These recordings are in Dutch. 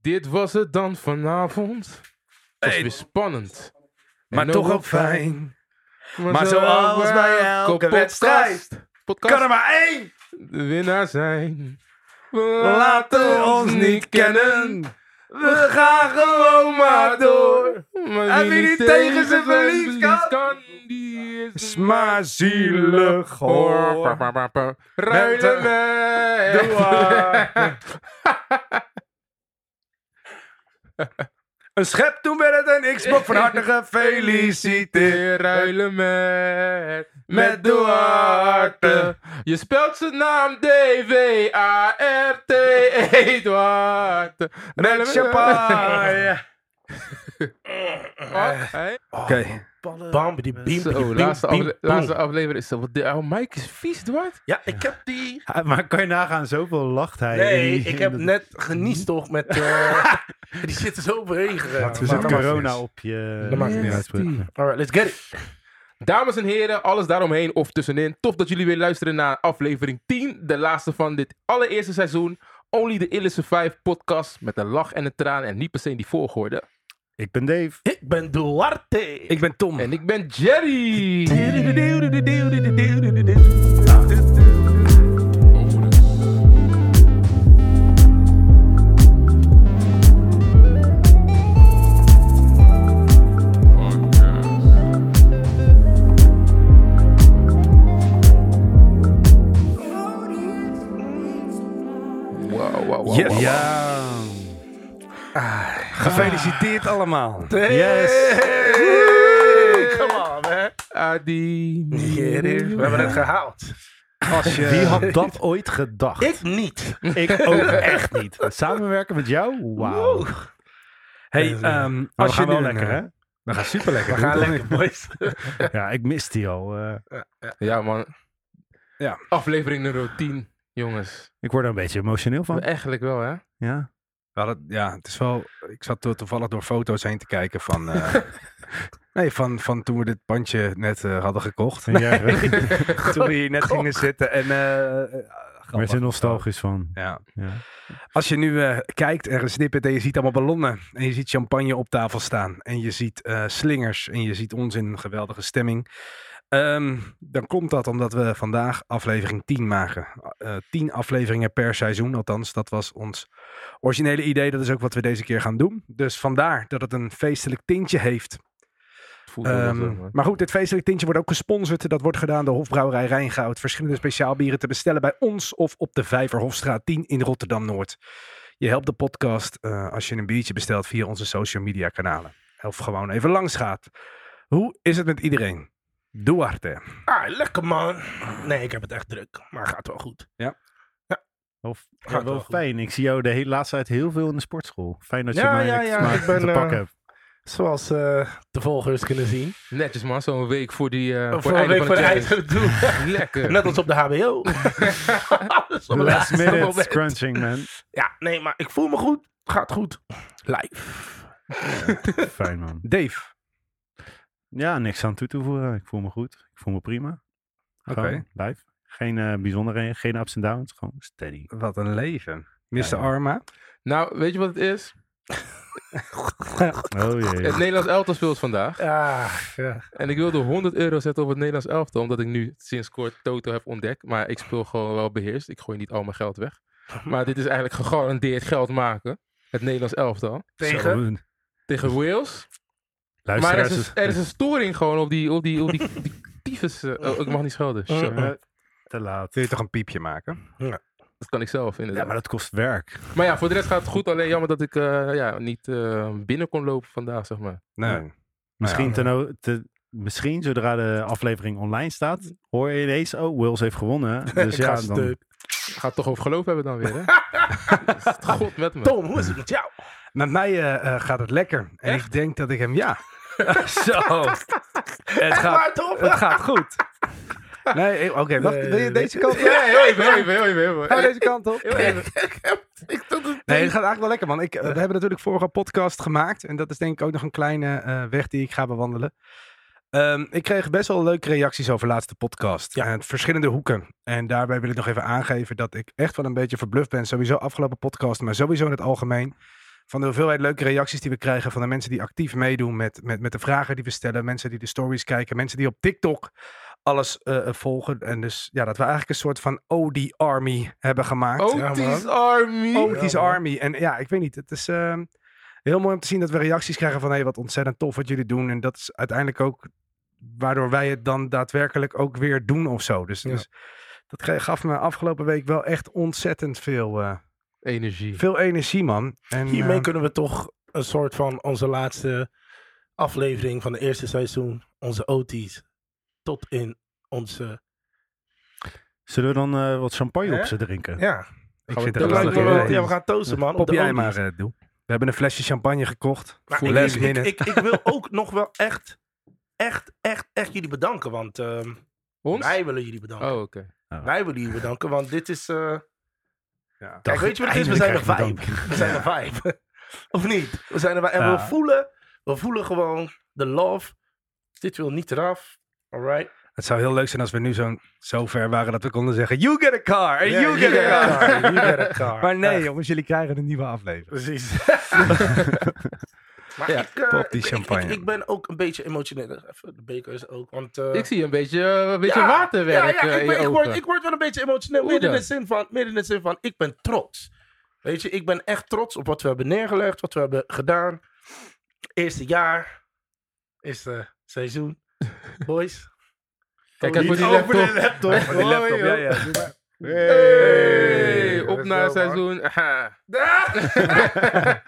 Dit was het dan vanavond. Het was Hey. weer spannend. Maar En toch ook fijn. Maar zoals bij elke wedstrijd podcast Kan er maar één! de winnaar zijn. We laten ons niet kennen. We gaan gewoon maar door. Maar En wie niet tegen zijn verlies kan, die is maar zielig hoor. Ruilen maar. Een schep toen werd het een Xbox van harte gefeliciteerd. Ruilen met. Met Duarte. Je spelt zijn naam D-W-A-R-T. Eduard. Ruilen Met champagne. Oké. Oké. Bam, die beam, Zo, die laatste, beam, afle- laatste aflevering is zo. De oh, Mike is vies, Dwart. Ja, ik heb die... Ja, Maar kan je nagaan, zoveel lacht hij. Nee, in ik heb net geniest toch met... eh, die zit er zo overheen gegaan. Er zit corona op je... Dat maakt niet uit. Alright, let's get it. Dames en heren, alles daaromheen of tussenin. Tof dat jullie weer luisteren naar aflevering 10. De laatste van dit allereerste seizoen. Only the Illicit 5 podcast. Met een lach en een traan en niet per se in die volgorde. Ik ben Dave. Ik ben Duarte. Ik ben Tom. En ik ben Jerry. Wow, wow, wow. Yes. wow. Ja. Gefeliciteerd allemaal. Yes. Hey, come on, man. Adi. We hebben het gehaald. Als je... Wie had dat ooit gedacht? Ik niet. Ik ook echt niet. Samenwerken met jou? Wauw. Wow. Hey, Maar als we gaan je wel nu, lekker, hè? We gaan super lekker. We gaan lekker, boys. Ja, ik miste die al. eh. Ja, man. Ja. Aflevering nummer 10, jongens. ik word er een beetje emotioneel van. Eigenlijk wel, hè? Ja. We hadden- ja, het is wel. Ik zat to- toevallig door foto's heen te kijken van. eh, nee, van, van toen we dit pandje net eh, hadden gekocht. Jij toen we hier net gingen zitten. En, werd grappig. er nostalgisch van. Ja. Ja. Als je nu eh, kijkt en een snippet en je ziet allemaal ballonnen. En je ziet champagne op tafel staan. En je ziet slingers. En je ziet ons in een geweldige stemming. Ehm, dan komt dat omdat we vandaag aflevering 10 maken. Eh 10 afleveringen per seizoen. Althans, dat was ons originele idee. Dat is ook wat we deze keer gaan doen. Dus vandaar dat het een feestelijk tintje heeft. Ehm, maar goed, dit feestelijk tintje wordt ook gesponsord. Dat wordt gedaan door Hofbrouwerij Rijngoud. Verschillende speciaalbieren te bestellen bij ons of op de Vijverhofstraat 10 in Rotterdam-Noord. Je helpt de podcast eh, als je een biertje bestelt via onze social media kanalen. Of gewoon even langs gaat. Hoe is het met iedereen? Duarte. Ah, lekker, man. Nee, ik heb het echt druk. Maar gaat wel goed. Gaat ja, wel wel goed. fijn. Ik zie jou de hele laatste tijd heel veel in de sportschool. Fijn dat je Ja, mij ja, ja, maar ik ben, te pakken eh, hebt. Zoals eh, de volgers kunnen zien. Netjes, man. Zo'n week voor, die, eh, voor, Voor het een einde week van voor de doen. Lekker. Net als op de HBO. Last laatste minute crunching, man. Ja, nee, maar ik voel me goed. Gaat goed. Live. Fijn, man. Dave. Ja, niks aan toe te voegen. Ik voel me goed. Ik voel me prima. Oké. Live. Geen eh bijzondere, geen ups en downs. Gewoon steady. Wat een leven. Mr. Ja, ja. Arma. Nou, weet je wat het is? Oh jee. Het Nederlands elftal speelt vandaag. Ah, ja. En ik wilde 100 euro zetten op het Nederlands elftal. Omdat ik nu sinds kort Toto heb ontdekt. Maar ik speel gewoon wel beheerst. Ik gooi niet al mijn geld weg. Maar dit is eigenlijk gegarandeerd geld maken. Het Nederlands elftal. Tegen? Tegen Wales. Maar er is, een, er is een storing gewoon op die, op die, op die, die tyfus. eh, oh, ik mag niet schelden. Shit, Eh, te laat. Wil je toch een piepje maken? Dat kan ik zelf inderdaad. Ja, maar dat kost werk. Maar ja, voor de rest gaat het goed. Alleen jammer dat ik eh, ja, niet eh, binnen kon lopen vandaag, zeg maar. Nee. Ja. Misschien, ten o- te, misschien zodra de aflevering online staat, hoor je ineens, oh, Wills heeft gewonnen. Dus Ik ga ja, dan, stuk. Ik ga het toch over geloof hebben dan weer, hè? God met me. Tom, hoe is het met jou? Met mij gaat het lekker. En Echt? ik denk dat ik hem, ja. Zo. Het gaat, het goed. Nee, eh, oké, wacht. Nee, wil je nee. deze kant op? Ja, heel even, heel even, heel even. Ga deze kant op? Heel even. Ik heb- ik doe het Nee, het gaat eigenlijk wel lekker, man. Ik, eh, we hebben natuurlijk vorige podcast gemaakt. En dat is denk ik ook nog een kleine eh, weg die ik ga bewandelen. Ehm, ik kreeg best wel leuke reacties over de laatste podcast. Ja. En verschillende hoeken. En daarbij wil ik nog even aangeven dat ik echt wel een beetje verbluft ben. Sowieso afgelopen podcast, maar sowieso in het algemeen. Van de hoeveelheid leuke reacties die we krijgen van de mensen die actief meedoen met, met, met de vragen die we stellen. Mensen die de stories kijken, mensen die op TikTok alles eh, eh, volgen. En dus ja, dat we eigenlijk een soort van OD Army hebben gemaakt. Otis Army. Ja, man. Army. En ja, ik weet niet, het is ehm, heel mooi om te zien dat we reacties krijgen van hé, wat ontzettend tof wat jullie doen. En dat is uiteindelijk ook waardoor wij het dan daadwerkelijk ook weer doen of zo. Dus, Ja. dus dat gaf me afgelopen week wel echt ontzettend veel, eh, Energie. veel energie, man. En, Hiermee eh, kunnen we toch een soort van onze laatste aflevering van het eerste seizoen, onze OT's, tot in onze... Zullen we dan eh, wat champagne Hè? op ze drinken? Ja, ik Gaan we het dat lijkt me wel- ja, we gaan toosten, man. op Pop de jij OT's. maar, eh, doe. We hebben een flesje champagne gekocht. Maar voor ik, last ik, minute. ik, ik wil ook nog wel echt, echt, echt, echt jullie bedanken. Want ehm, Ons? wij willen jullie bedanken. Oh, oké. Wij willen jullie bedanken, want dit is... eh, Ja. Kijk, weet je wat het is? We zijn je vibe. We zijn een vibe. of niet? We zijn er en we voelen, we voelen gewoon de love. Dit wil niet eraf. Alright. Het zou heel leuk zijn als we nu zo, zo ver waren dat we konden zeggen: You get a car! and you get a car! You get a car. Maar nee, Echt. jongens, jullie krijgen een nieuwe aflevering. Precies. maar Ja, ik, eh, pop die ik- ik- champagne. Ik, ik ben ook een beetje emotioneel. Even de bekers ook. Want, eh, Ik zie een beetje, eh, een beetje waterwerk ja, ja, eh, ik, in ben- je ik, ogen. word, ik word wel een beetje emotioneel. Hoe Midden in, dan? de zin van, midden in de zin van, ik ben trots. Weet je, ik ben echt trots op wat we hebben neergelegd. Wat we hebben gedaan. Eerste jaar. Eerste seizoen. Boys. Kijk uit voor die Over laptop. de laptop. Voor die laptop, ja, ja. doe maar. Hey, op naar seizoen. Aha.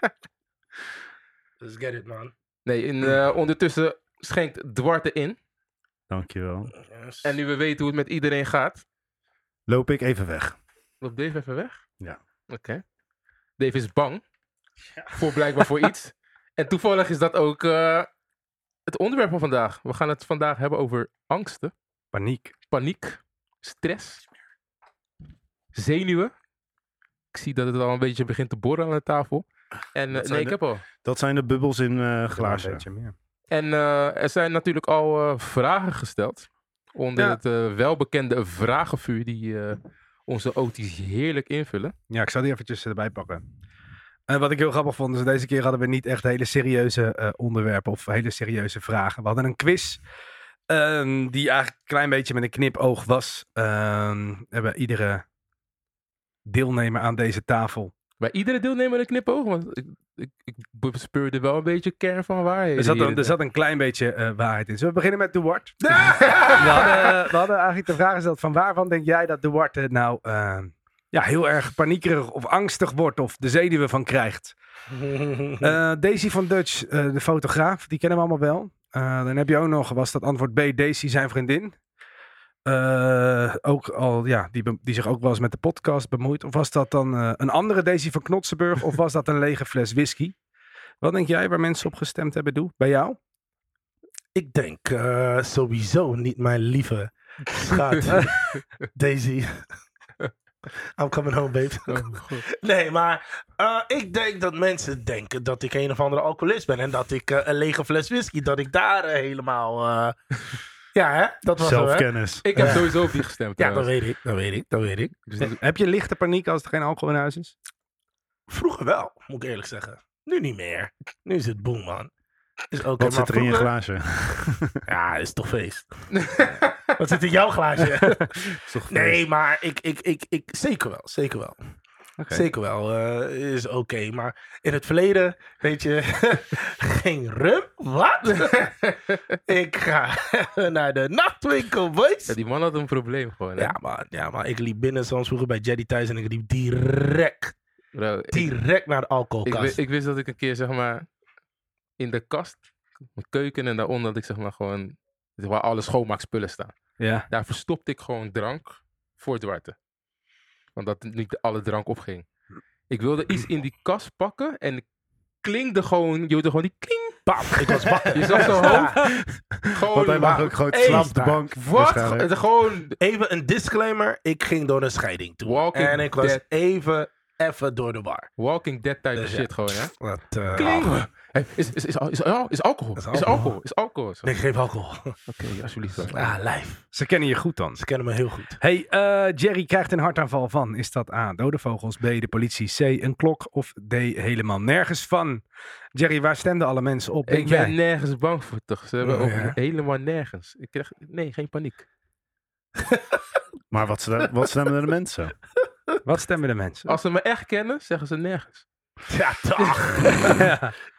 Let's get it, man. Nee, in, eh, ondertussen schenkt Dwarte in. Dankjewel. Yes. En nu we weten hoe het met iedereen gaat, Loop ik even weg. loopt Dave even weg. Ja. Oké. Dave is bang. Voor blijkbaar voor iets. En toevallig is dat ook eh, het onderwerp van vandaag. We gaan het vandaag hebben over angsten, Paniek. paniek, stress, zenuwen. Ik zie dat het al een beetje begint te borren aan de tafel. En eh, Dat zijn nee, ik de- heb al. Dat zijn de bubbels in eh Een glazen. beetje meer. En eh, er zijn natuurlijk al eh, vragen gesteld. Onder Ja. het eh, welbekende vragenvuur die eh, onze OT's heerlijk invullen. Ja, ik zal die eventjes erbij pakken. En wat ik heel grappig vond, is deze keer hadden we niet echt hele serieuze eh, onderwerpen of hele serieuze vragen. We hadden een quiz ehm, die eigenlijk een klein beetje met een knipoog was. Ehm, we hebben iedere deelnemer aan deze tafel. Bij iedere deelnemer een knipoog. Want ik, ik, ik bespeurde wel een beetje kern van waarheid. Er zat, een, er zat een klein beetje eh, waarheid in. Zullen we beginnen met Duarte? we, hadden, we hadden eigenlijk de vraag gesteld van waarvan denk jij dat Duarte nou eh, ja, heel erg paniekerig of angstig wordt of de zenuwen van krijgt? Eh, Daisy van Dutch, de fotograaf, die kennen we allemaal wel. Dan heb je ook nog, was dat antwoord B, Daisy zijn vriendin. Eh, ook al, ja, die, die zich ook wel eens met de podcast bemoeit. Of was dat dan eh, een andere Daisy van Knotsenburg? of was dat een lege fles whisky? Wat denk jij waar mensen op gestemd hebben, Doe? Bij jou? Ik denk eh, sowieso niet mijn lieve schat. Daisy. I'm coming home, babe. Oh. Nee, maar eh, ik denk dat mensen denken dat ik een of andere alcoholist ben. En dat ik eh, een lege fles whisky, dat ik daar eh, helemaal... ja, hè? Dat was? Zelfkennis. Ik heb sowieso op die gestemd. Ja, dat weet ik, dat weet ik, dat weet ik. Dus dat- Heb je lichte paniek als er geen alcohol in huis is? Vroeger wel, moet ik eerlijk zeggen. Nu niet meer. Nu is het boom, man. Is Wat zit er in je glaasje? Ja, is toch feest. Wat zit in jouw glaasje? Is toch nee, maar ik, ik, ik, ik, zeker wel, zeker wel. Zeker wel, eh, is oké. Maar in het verleden, weet je, geen rum? Wat? ik ga naar de nachtwinkel, boys. ja, die man had een probleem gewoon. Hè? Ja, maar, ja, maar ik liep binnen soms vroeger bij Jetty thuis en ik liep direct, Bro, ik, direct naar de ik, alcoholkast. wi- ik wist dat ik een keer zeg maar in de kast, mijn keuken en daaronder had ik zeg maar gewoon waar alle schoonmaakspullen staan. Ja. Daar verstopte ik gewoon drank voor Dwarte. Want dat niet alle drank opging. Ik wilde iets in die kast pakken en ik klingde gewoon, je hoorde gewoon die kling. Bam, ik was wakker. Je zag zijn hoofd. Gewoon, Want hij mag maar- ook gewoon Hey, slaap op de bank. Wat? gewoon Even een disclaimer, ik ging door een scheiding toe. Walking en ik was Dead. even, even door de war. Walking Dead type Dus ja. shit gewoon, hè? Wat, eh, Kling. Hey, is, is, is, is, is, oh, is alcohol. Is alcohol. Is alcohol. Nee, geef alcohol. Oké, alsjeblieft. wel. Ah, lijf. Ze kennen je goed dan. Ze kennen me heel goed. Hey, eh, Jerry krijgt een hartaanval van. Is dat A, dode vogels, B, de politie, C, een klok of D, helemaal nergens van? Jerry, waar stemden alle mensen op? Ik ben jij? nergens bang voor, toch? Ze hebben Oh, ook ja. helemaal nergens. Ik krijg, nee, geen paniek. Maar wat, wat stemmen de mensen? Wat stemmen de mensen? Als ze me echt kennen, zeggen ze nergens. Ja, toch.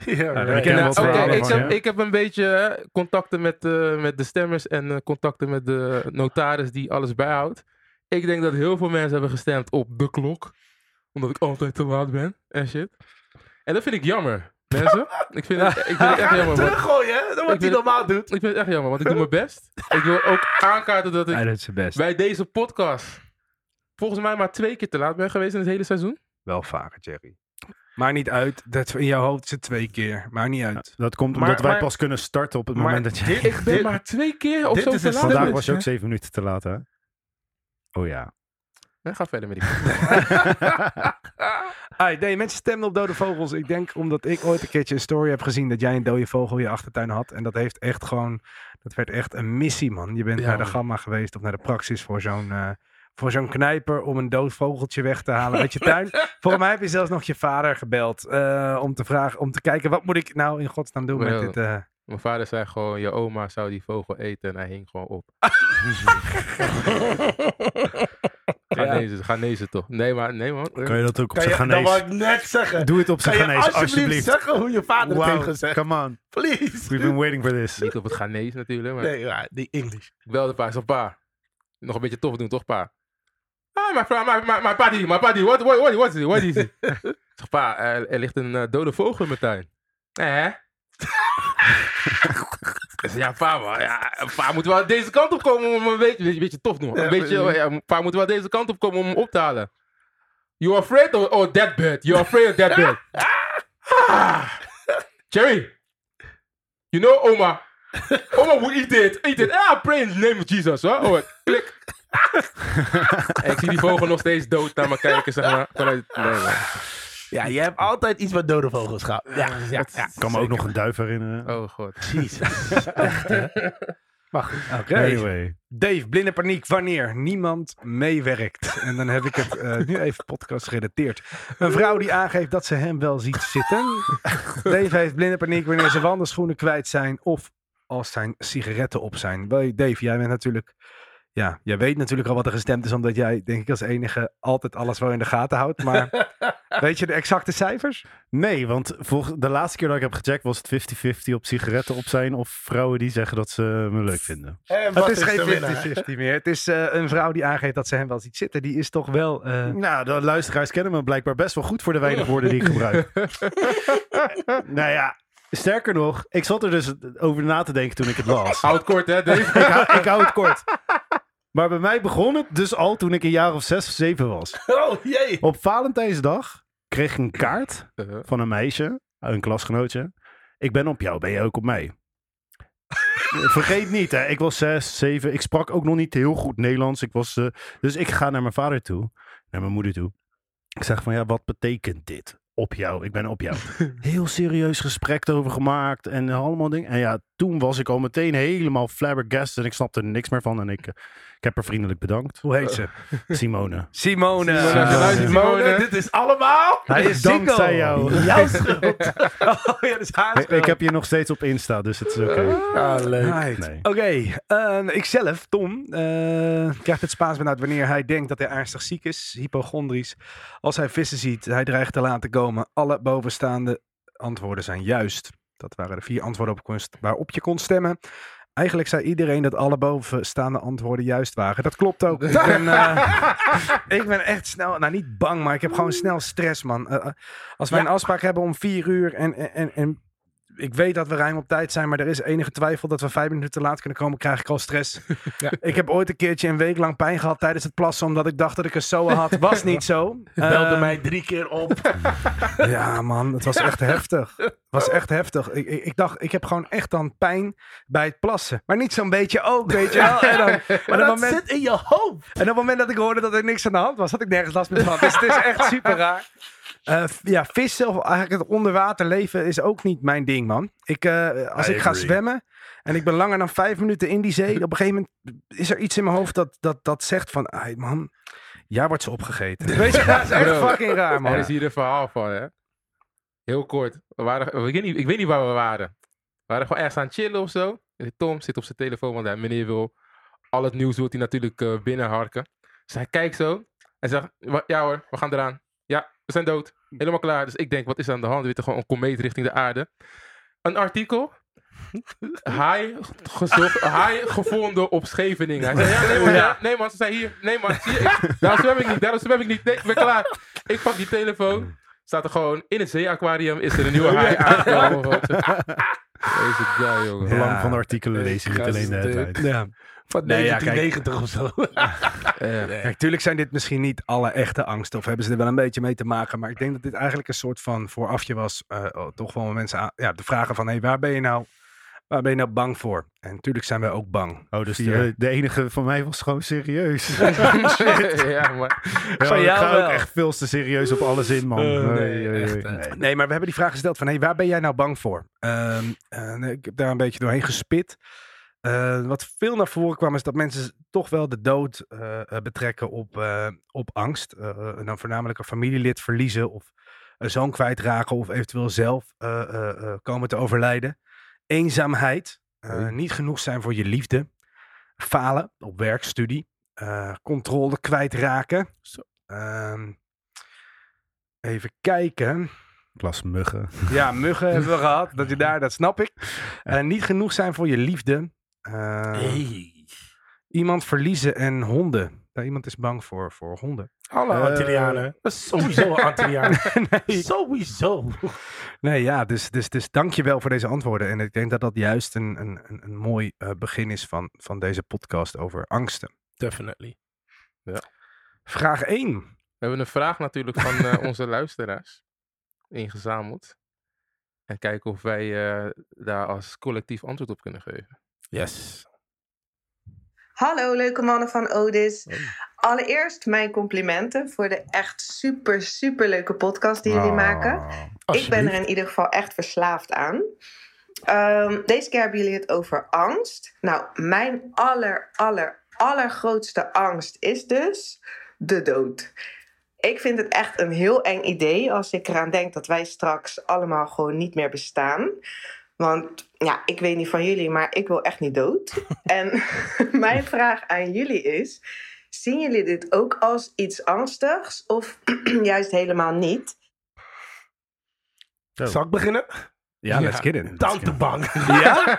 Ja. right. ik, heb, je. ik heb een beetje contacten met, eh, met de stemmers en eh, contacten met de notaris die alles bijhoudt. Ik denk dat heel veel mensen hebben gestemd op de klok. Omdat ik altijd te laat ben en shit. En dat vind ik jammer, mensen. Ik vind het, ik vind het echt jammer. teruggooien, hè? Dan wat hij normaal doet. ik vind het echt jammer, want ik doe mijn best. Ik wil ook aankaarten dat ik Hij doet zijn best. bij deze podcast volgens mij maar twee keer te laat ben geweest in het hele seizoen. Wel vaker, Jerry. Maar niet uit. Dat in jouw hoofd is het twee keer. Maar niet uit. Dat komt Maar- omdat wij maar- pas kunnen starten op het maar moment dat je... dit- Ik ben dit- maar twee keer of zo te laat. Vandaag was je ook zeven minuten te laat, hè? Oh ja. Ja, ga verder met die Ai, nee, mensen stemmen op dode vogels. Ik denk omdat ik ooit een keertje een story heb gezien dat jij een dode vogel in je achtertuin had. En dat heeft echt gewoon, dat werd echt een missie, man. Je bent Ja, naar de gamma geweest of naar de praxis voor zo'n eh, voor zo'n knijper om een dood vogeltje weg te halen uit je tuin. Volgens mij heb je zelfs nog je vader gebeld eh, om te vragen, om te kijken, wat moet ik nou in godsnaam doen met dit... eh, Mijn vader zei gewoon, je oma zou die vogel eten en hij hing gewoon op. Ghanese, Ghanese toch? Nee, maar nee man. Kan je dat ook op zijn je, dat wou ik net zeggen. Doe het op zijn Ghanese, alsjeblieft, alsjeblieft. zeggen hoe je vader het heeft Wow, gezegd? come on. Please. We've been waiting for this. Niet op het Ghanese natuurlijk, maar Nee, ja, die English. ik belde pa. Zei, pa, nog een beetje tof doen toch pa? Ah, my, friend, my, my, my buddy, my buddy, what, what, what, is it? What is it? zeg, pa, er, er ligt een eh, dode vogel in mijn tuin. Zei, ja, pa, ja, pa moet wel deze kant op komen om een beetje, een beetje tof doen. Een Ja, beetje, ja, pa moet wel deze kant op komen om hem op te halen. You afraid of oh, that bed? You afraid of that? Ah. Jerry, you know Oma. Oma would eat it. Eat it. Ah, pray in the name of Jesus. Hoor. Oh, klik. ik zie die vogel nog steeds dood naar me kijken, zeg maar. Vanuit, nee, man. Ja, je hebt altijd iets met dode vogels gehad. Ja, ja, ja. Ik kan me ook nog een duif herinneren. Oh, god. Jezus. Maar goed. Oké. Anyway. Dave, blinde paniek, wanneer niemand meewerkt. En dan heb ik het eh, nu even podcast gerelateerd. Een vrouw die aangeeft dat ze hem wel ziet zitten. Dave heeft blinde paniek wanneer zijn wandelschoenen kwijt zijn of als zijn sigaretten op zijn. Wel, Dave, jij bent natuurlijk... Ja, jij weet natuurlijk al wat er gestemd is, omdat jij, denk ik, als enige altijd alles wel in de gaten houdt. Maar weet je de exacte cijfers? Nee, want volgens de laatste keer dat ik heb gecheckt was het 50-50 op sigaretten op zijn of vrouwen die zeggen dat ze me leuk vinden. Het is geen winnaar? 50-50 meer. Het is eh, een vrouw die aangeeft dat ze hem wel ziet zitten. Die is toch wel... eh, Nou, de luisteraars kennen me blijkbaar best wel goed voor de weinig woorden die ik gebruik. nou ja, sterker nog, ik zat er dus over na te denken toen ik het las. Houd kort, hè, Dave? ik, hou, ik hou het kort. Maar bij mij begon het dus al toen ik een jaar of zes of zeven was. Oh jee. Op Valentijnsdag kreeg ik een kaart Uh-huh. van een meisje, een klasgenootje. Ik ben op jou, ben je ook op mij? Vergeet niet, hè, ik was zes, zeven. Ik sprak ook nog niet heel goed Nederlands. Ik was, eh, dus ik ga naar mijn vader toe, naar mijn moeder toe. Ik zeg van, ja, wat betekent dit? Op jou, ik ben op jou. Heel serieus gesprek erover gemaakt en allemaal dingen. En ja, toen was ik al meteen helemaal flabbergasted en ik snapte er niks meer van. En ik, eh, ik heb haar vriendelijk bedankt. hoe heet ze? Simone. Simone. Simone, Simone, Simone. dit is allemaal Hij is Dankzij jou. jouw schuld. Oh ja, dat is haar Ik, schuld. ik heb je nog steeds op Insta, dus het is oké. Ah, leuk. Right. Nee. Oké, eh, ikzelf, Tom, eh, krijgt het Spaans benauwd wanneer hij denkt dat hij ernstig ziek is, hypochondrisch. Als hij vissen ziet, hij dreigt te laten komen. Alle bovenstaande antwoorden zijn juist. Dat waren de vier antwoorden op waarop je kon stemmen. Eigenlijk zei iedereen dat alle bovenstaande antwoorden juist waren. Dat klopt ook. Ik ben, eh, ik ben echt snel, nou niet bang, maar ik heb gewoon snel stress, man. Eh, eh, als wij Ja. een afspraak hebben om vier uur en, en, en ik weet dat we ruim op tijd zijn, maar er is enige twijfel dat we vijf minuten te laat kunnen komen, krijg ik al stress. Ja. Ik heb ooit een keertje een week lang pijn gehad tijdens het plassen, omdat ik dacht dat ik een SOA had. Was niet zo. Belde Eh, mij drie keer op. Ja man, het was echt heftig. Het was echt heftig. Ik, ik, ik dacht, ik heb gewoon echt dan pijn bij het plassen. Maar niet zo'n beetje ook, weet je wel. En, dan, Maar dat moment, zit in je hoofd. en op het moment dat ik hoorde dat er niks aan de hand was, had ik nergens last meer van. Dus het is echt super raar. Eh, ja, vissen of eigenlijk het onder water leven is ook niet mijn ding, man. Ik, eh, als I ik ga zwemmen en ik ben langer dan vijf minuten in die zee, op een gegeven moment is er iets in mijn hoofd dat, dat, dat zegt van, hey man, ja wordt ze opgegeten. Weet je, dat is echt fucking raar, Er man. is hier een verhaal van, hè. Heel kort. We waren, ik, weet niet, ik weet niet waar we waren. We waren gewoon ergens aan het chillen of zo. Tom zit op zijn telefoon, want hij meneer wil al het nieuws wil hij natuurlijk eh, binnenharken. Dus hij kijkt zo en zegt, "Wa- ja hoor, we gaan eraan. We zijn dood. Helemaal klaar. Dus ik denk, wat is er aan de hand? Weet je, gewoon een komeet richting de aarde. Een artikel. Haai, gezocht, haai gevonden op Scheveningen. Hij zei, ja, nee man, ja, nee man, ze zei hier, nee man, zie je, ik- daarom zwem ik niet, daarom zwem ik niet, nee, ik ben klaar. Ik pak die telefoon, staat er gewoon, in het zeeaquarium is er een nieuwe haai aangekomen. Deze guy, jongen. Belang Ja. van de artikelen lees je niet alleen de headline. Ja. Van Nee, ja, kijk. 1990 of zo. Ja. Kijk, tuurlijk zijn dit misschien niet alle echte angsten, of hebben ze er wel een beetje mee te maken, maar ik denk dat dit eigenlijk een soort van voorafje was, eh, oh, toch wel mensen aan, ja, de vragen van, hey, waar ben je nou, waar ben je nou bang voor? En natuurlijk zijn wij ook bang. Oh, dus de, de enige van mij was gewoon serieus. ja, maar Ja, Van ik jou ga wel. ook echt veel te serieus op alles in, man. Eh, nee, Nee, nee, echt, nee. eh. Nee. Maar we hebben die vraag gesteld van, hey, waar ben jij nou bang voor? Ehm, ik heb daar een beetje doorheen gespit. Eh, wat veel naar voren kwam is dat mensen toch wel de dood eh, eh, betrekken op, op angst. En dan voornamelijk een familielid verliezen of een zoon kwijtraken of eventueel zelf komen te overlijden. Eenzaamheid, niet genoeg zijn voor je liefde. Falen op werk, studie. controle kwijtraken. Ehm, even kijken. Klas muggen. Ja, muggen hebben we gehad. Dat je daar, dat snap ik. Niet genoeg zijn voor je liefde. Eh, Hey. Iemand verliezen en honden. Ja, iemand is bang voor, voor honden. Alle Eh, Antillianen. Dat is sowieso nee, Sowieso. nee, ja, dus, dus, dus dank je wel voor deze antwoorden. En ik denk dat dat juist een, een, een, een mooi eh, begin is van, van deze podcast over angsten. Definitely. Vraag 1. we hebben een vraag natuurlijk van eh, onze luisteraars ingezameld. En kijken of wij eh, daar als collectief antwoord op kunnen geven. Yes. Hallo leuke mannen van Odis. Allereerst mijn complimenten voor de echt super, super leuke podcast die jullie Ah. maken. Ik ben er in ieder geval echt verslaafd aan. Ehm, deze keer hebben jullie het over angst. Nou, mijn aller, aller, allergrootste angst is dus de dood. Ik vind het echt een heel eng idee als ik eraan denk dat wij straks allemaal gewoon niet meer bestaan. Want ja, ik weet niet van jullie, maar ik wil echt niet dood. en mijn vraag aan jullie is: zien jullie dit ook als iets angstigs of juist helemaal niet? Zo. Zal ik beginnen? Ja, let's Ja. get it. Tante bang. Ja?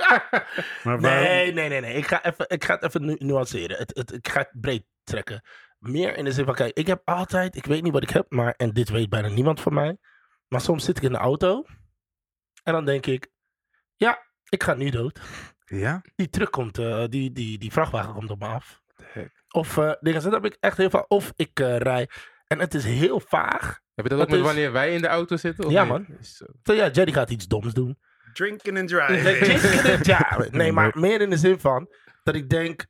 Maar Nee, nee, nee, nee. Ik ga, even, ik ga het even nu nuanceren. Het, het, ik ga het breed trekken. Meer in de zin van, kijk, ik heb altijd, ik weet niet wat ik heb, maar, en dit weet bijna niemand van mij. Maar soms zit ik in de auto en dan denk ik, ja, ik ga nu dood. Ja? Die truck komt, eh, die, die, die vrachtwagen komt op me af. heck? Of eh dingen, zo, dat heb ik echt heel vaak. Of ik eh, rij. En het is heel vaag. Heb je dat ook met is- wanneer wij in de auto zitten? of Ja, niet? man. Zo. Zo ja, Jerry gaat iets doms doen. Drinking and driving. ja, nee, maar meer in de zin van dat ik denk,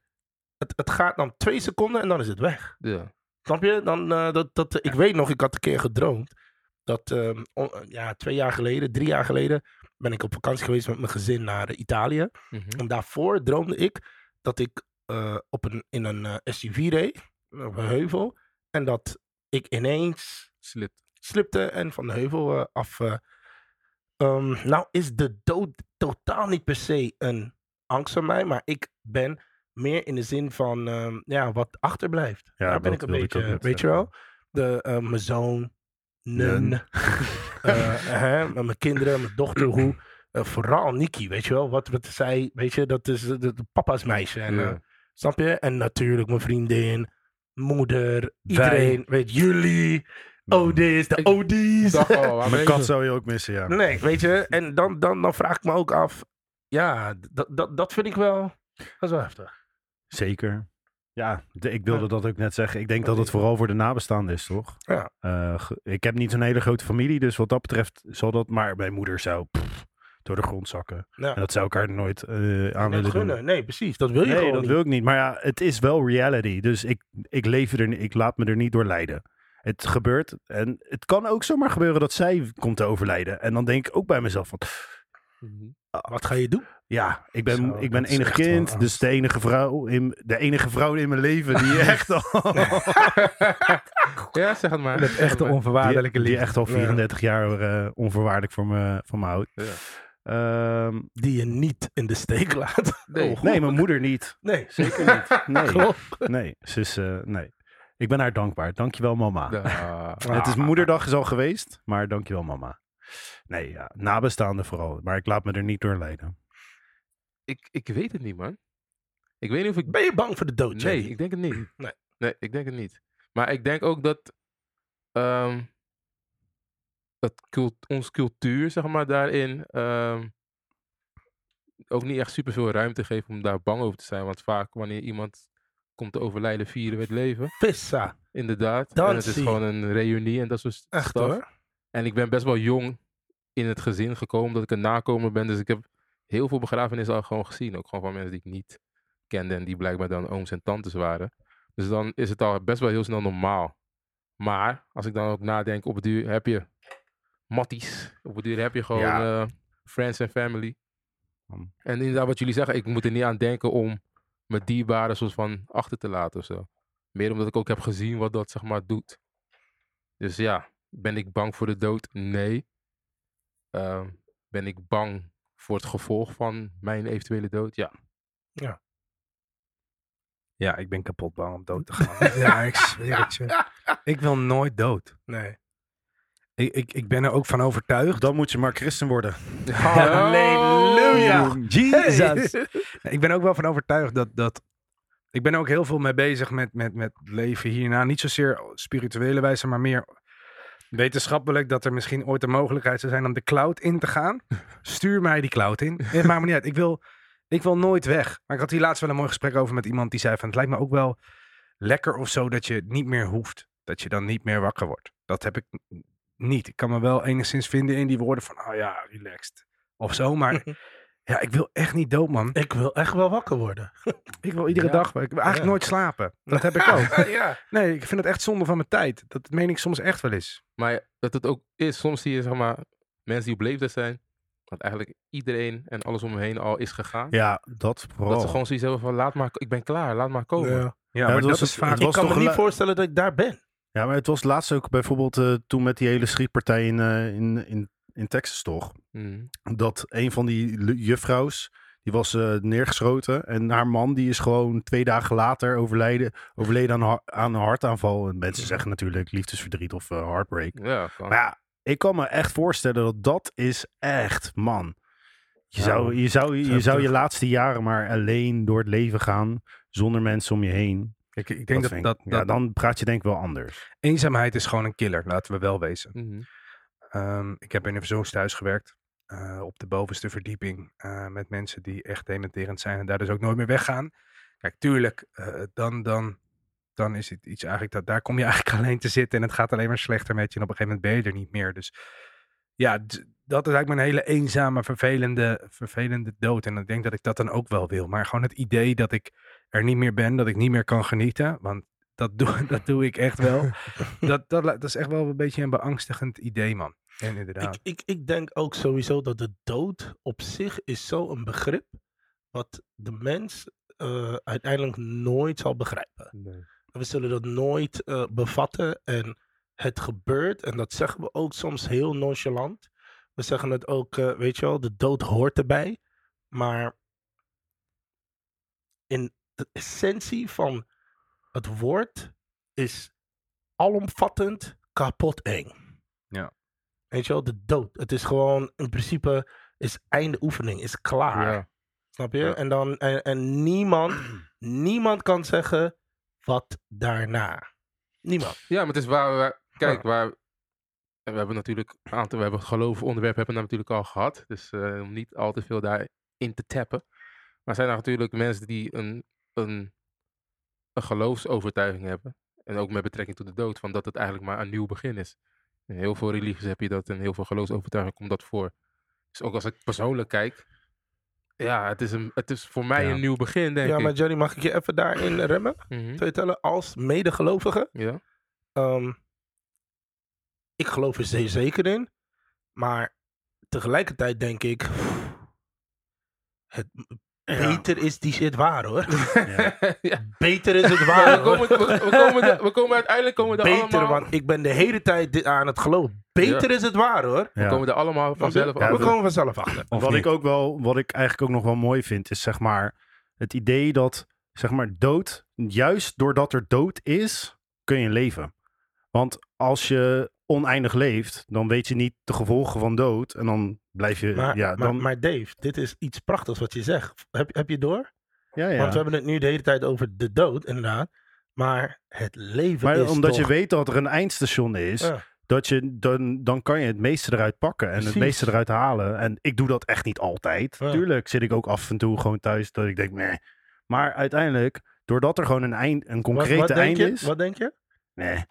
het, het gaat dan twee seconden en dan is het weg. Ja. Snap je? Dan, eh, dat, dat, ik weet nog, ik had een keer gedroomd. Dat ehm, on- ja, twee jaar geleden, drie jaar geleden, ben ik op vakantie geweest met mijn gezin naar Italië. Mhm. En daarvoor droomde ik dat ik eh, op een, in een eh, SUV reed, op een heuvel. En dat ik ineens slipte en van de heuvel eh, af. eh. Ehm, nou is de dood totaal niet per se een angst van mij, maar ik ben meer in de zin van ehm, ja, wat achterblijft. Ja, Daar ben ik een ik beetje, net weet je wel? De, eh, mijn zoon, nun, eh, hè, met mijn kinderen, mijn dochter, hoe. eh, vooral Niki, weet je wel? Wat, wat zij, weet je, dat is de, de papa's meisje. En, Ja. eh, snap je? En natuurlijk mijn vriendin, moeder, iedereen, weet jullie. Odis, de waar ben Mijn kat zo? zou je ook missen, ja. Nee, weet je, en dan, dan, dan vraag ik me ook af, ja, dat, dat, dat vind ik wel, dat is wel heftig. Zeker. Ja, de- ik wilde dat ook net zeggen. Ik denk dat het vooral voor de nabestaanden is, toch? Ja. Eh, ik heb niet zo'n hele grote familie, dus wat dat betreft zal dat... Maar mijn moeder zou pff, door de grond zakken. Ja. En dat zou ik haar nooit eh, aan willen doen. gunnen. nee, precies, dat wil je Nee, gewoon dat niet. wil ik niet. Maar ja, het is wel reality. Dus ik, ik leef er, ik laat me er niet door leiden. Het gebeurt. En het kan ook zomaar gebeuren dat zij komt te overlijden. En dan denk ik ook bij mezelf van... Mhm. Wat ga je doen? Ja, ik ben, Zo, ik ben enig wel kind, dus de enige vrouw in, de enige vrouw in mijn leven die echt al, ja, zeg het maar. Het echte onvoorwaardelijke die, die liefde. echt al Ja. 34 jaar eh, onvoorwaardelijk voor me, van me houdt. Ja. Ehm, Die je niet in de steek laat. Nee. Oh, nee, mijn moeder niet. nee. Zeker niet. Nee, Klopt. nee, ze is, eh, nee. Ik ben haar dankbaar. Dankjewel mama. Ja. Het is moederdag is al geweest, maar dankjewel mama. Nee, ja, nabestaanden vooral. Maar ik laat me er niet door leiden. Ik, ik weet het niet, man. Ik weet niet of ik... Ben je bang voor de dood, Nee, ik denk het niet. Nee. Nee, ik denk het niet. Maar ik denk ook dat ehm, het cult, ons cultuur, zeg maar, daarin ehm, ook niet echt superveel ruimte geeft om daar bang over te zijn. Want vaak wanneer iemand komt te overlijden, vieren we het leven. Vissa. Inderdaad. Dan en het is gewoon een reunie en dat soort Echt stuff. hoor. En ik ben best wel jong in het gezin gekomen, dat ik een nakomer ben. Dus ik heb heel veel begrafenissen al gewoon gezien. Ook gewoon van mensen die ik niet kende en die blijkbaar dan ooms en tantes waren. Dus dan is het al best wel heel snel normaal. Maar als ik dan ook nadenk, op het duur heb je matties. Op het duur heb je gewoon Ja. eh, friends en family. Mm. En inderdaad wat jullie zeggen, ik moet er niet aan denken om mijn dierbaren soort van achter te laten of zo. Meer omdat ik ook heb gezien wat dat zeg maar doet. Dus ja, ben ik bang voor de dood? Nee. Ehm, ben ik bang voor het gevolg van mijn eventuele dood? Ja. Ja, ik ben kapot bang om dood te gaan. ja, ik zweer het je. Ik wil nooit dood. Nee. Ik, ik, ik ben er ook van overtuigd. Dan moet je maar christen worden. Halleluja. Jesus. Ik ben ook wel van overtuigd dat, dat. Ik ben ook heel veel mee bezig met, met, met leven hierna. Niet zozeer spirituele wijze, maar meer wetenschappelijk. Dat er misschien ooit een mogelijkheid zou zijn om de cloud in te gaan. Stuur mij die cloud in. Het niet. Ik wil, ik wil nooit weg. Maar ik had hier laatst wel een mooi gesprek over met iemand die zei van... Het lijkt me ook wel lekker of zo dat je niet meer hoeft. Dat je dan niet meer wakker wordt. Dat heb ik niet. Ik kan me wel enigszins vinden in die woorden van... Oh ja, relaxed. Of zo, maar... Ja, ik wil echt niet dood, man. Ik wil echt wel wakker worden. Ik wil iedere Ja. dag, ik wil eigenlijk Ja. nooit slapen. Dat heb ik ook. ja. Nee, ik vind het echt zonde van mijn tijd. Dat meen ik soms echt wel eens. Maar dat het ook is, soms zie je zeg maar mensen die op leeftijd zijn, dat eigenlijk iedereen en alles om me heen al is gegaan. Ja, dat vooral. Dat ze gewoon zoiets hebben van, laat maar, ik ben klaar, laat maar komen. Ja. Maar dat het- is vaak... Ik kan me niet voorstellen dat ik daar ben. Ja, maar het was laatst ook bijvoorbeeld eh, toen met die hele schietpartij in, eh, in, in, in Texas toch. Mhm. Dat een van die juffrouws, die was eh, neergeschoten. En haar man die is gewoon twee dagen later overleden, overleden aan, een hartaanval. En mensen zeggen natuurlijk liefdesverdriet of eh, heartbreak. Ja. Maar ja, ik kan me echt voorstellen dat dat is echt, man. Je Ja, zou je, zou, je, zou zou je laatste jaren maar alleen door het leven gaan, zonder mensen om je heen. Ik, ik denk dat, vind dat, dan praat je denk ik wel anders. eenzaamheid is gewoon een killer. Laten we wel wezen. Mhm. Ehm, ik heb in een verzorgingstehuis gewerkt. eh, op de bovenste verdieping. eh, met mensen die echt dementerend zijn. En daar dus ook nooit meer weggaan. Kijk, tuurlijk. eh, dan, dan, dan is het iets eigenlijk dat daar kom je eigenlijk alleen te zitten. En het gaat alleen maar slechter met je. En op een gegeven moment ben je er niet meer. Dus ja, dat is eigenlijk mijn hele eenzame, vervelende, vervelende dood. En ik denk dat ik dat dan ook wel wil. Maar gewoon het idee dat ik er niet meer ben. Dat ik niet meer kan genieten. Want dat doe, dat doe ik echt wel. dat, dat is echt wel een beetje een beangstigend idee, man. En inderdaad. Ik, ik, ik denk ook sowieso dat de dood op zich is zo een begrip wat de mens eh, uiteindelijk nooit zal begrijpen. Nee. We zullen dat nooit eh, bevatten en het gebeurt en dat zeggen we ook soms heel nonchalant. We zeggen het ook, eh, weet je wel, de dood hoort erbij. Maar in de essentie van het woord is alomvattend kapot eng. Ja. Weet je wel, de dood. Het is gewoon, in principe, is einde oefening, is klaar. Ja. Snap je? Ja. En, dan, en, en niemand, niemand kan zeggen wat daarna. Niemand. ja, maar het is waar we, kijk, waar, we hebben natuurlijk een aantal, we hebben geloof onderwerp hebben we natuurlijk al gehad. Dus eh, om niet al te veel daarin te tappen. Maar zijn er natuurlijk mensen die een, een, een geloofsovertuiging hebben. En ook met betrekking tot de dood, van dat het eigenlijk maar een nieuw begin is. In heel veel religies heb je dat en heel veel geloofsovertuigingen komt dat voor. Dus ook als ik persoonlijk kijk, ja, het is, een, het is voor mij Ja. een nieuw begin, denk Ja, ik. maar Johnny, mag ik je even daarin remmen? Mhm. Zou je tellen, als medegelovige, Ja. ehm, ik geloof er zeer zeker in. Maar tegelijkertijd denk ik... Het, beter is die shit waar hoor. Ja. ja. Beter is het we, waar hoor. komen, we, we komen we komen uiteindelijk komen we er Beter, allemaal, want ik ben de hele tijd dit aan het geloven. Beter is het waar hoor. we komen er allemaal vanzelf we achter. komen vanzelf achter. Of wat niet? ik ook wel, wat ik eigenlijk ook nog wel mooi vind, is zeg maar het idee dat zeg maar dood, juist doordat er dood is, kun je leven. Want als je oneindig leeft, dan weet je niet de gevolgen van dood en dan blijf je, Maar, ja, dan, maar Dave, dit is iets prachtigs wat je zegt. Heb, heb je door? ja, ja. Want we hebben het nu de hele tijd over de dood, inderdaad. Maar het leven Maar is omdat toch... je weet dat er een eindstation is, Ja. dat je, dan, dan kan je het meeste eruit pakken en het meeste eruit halen. En ik doe dat echt niet altijd. Ja. Tuurlijk zit ik ook af en toe gewoon thuis dat ik denk, nee. Maar uiteindelijk, doordat er gewoon een, eind, een concrete wat einde je? is, Wat denk je? nee,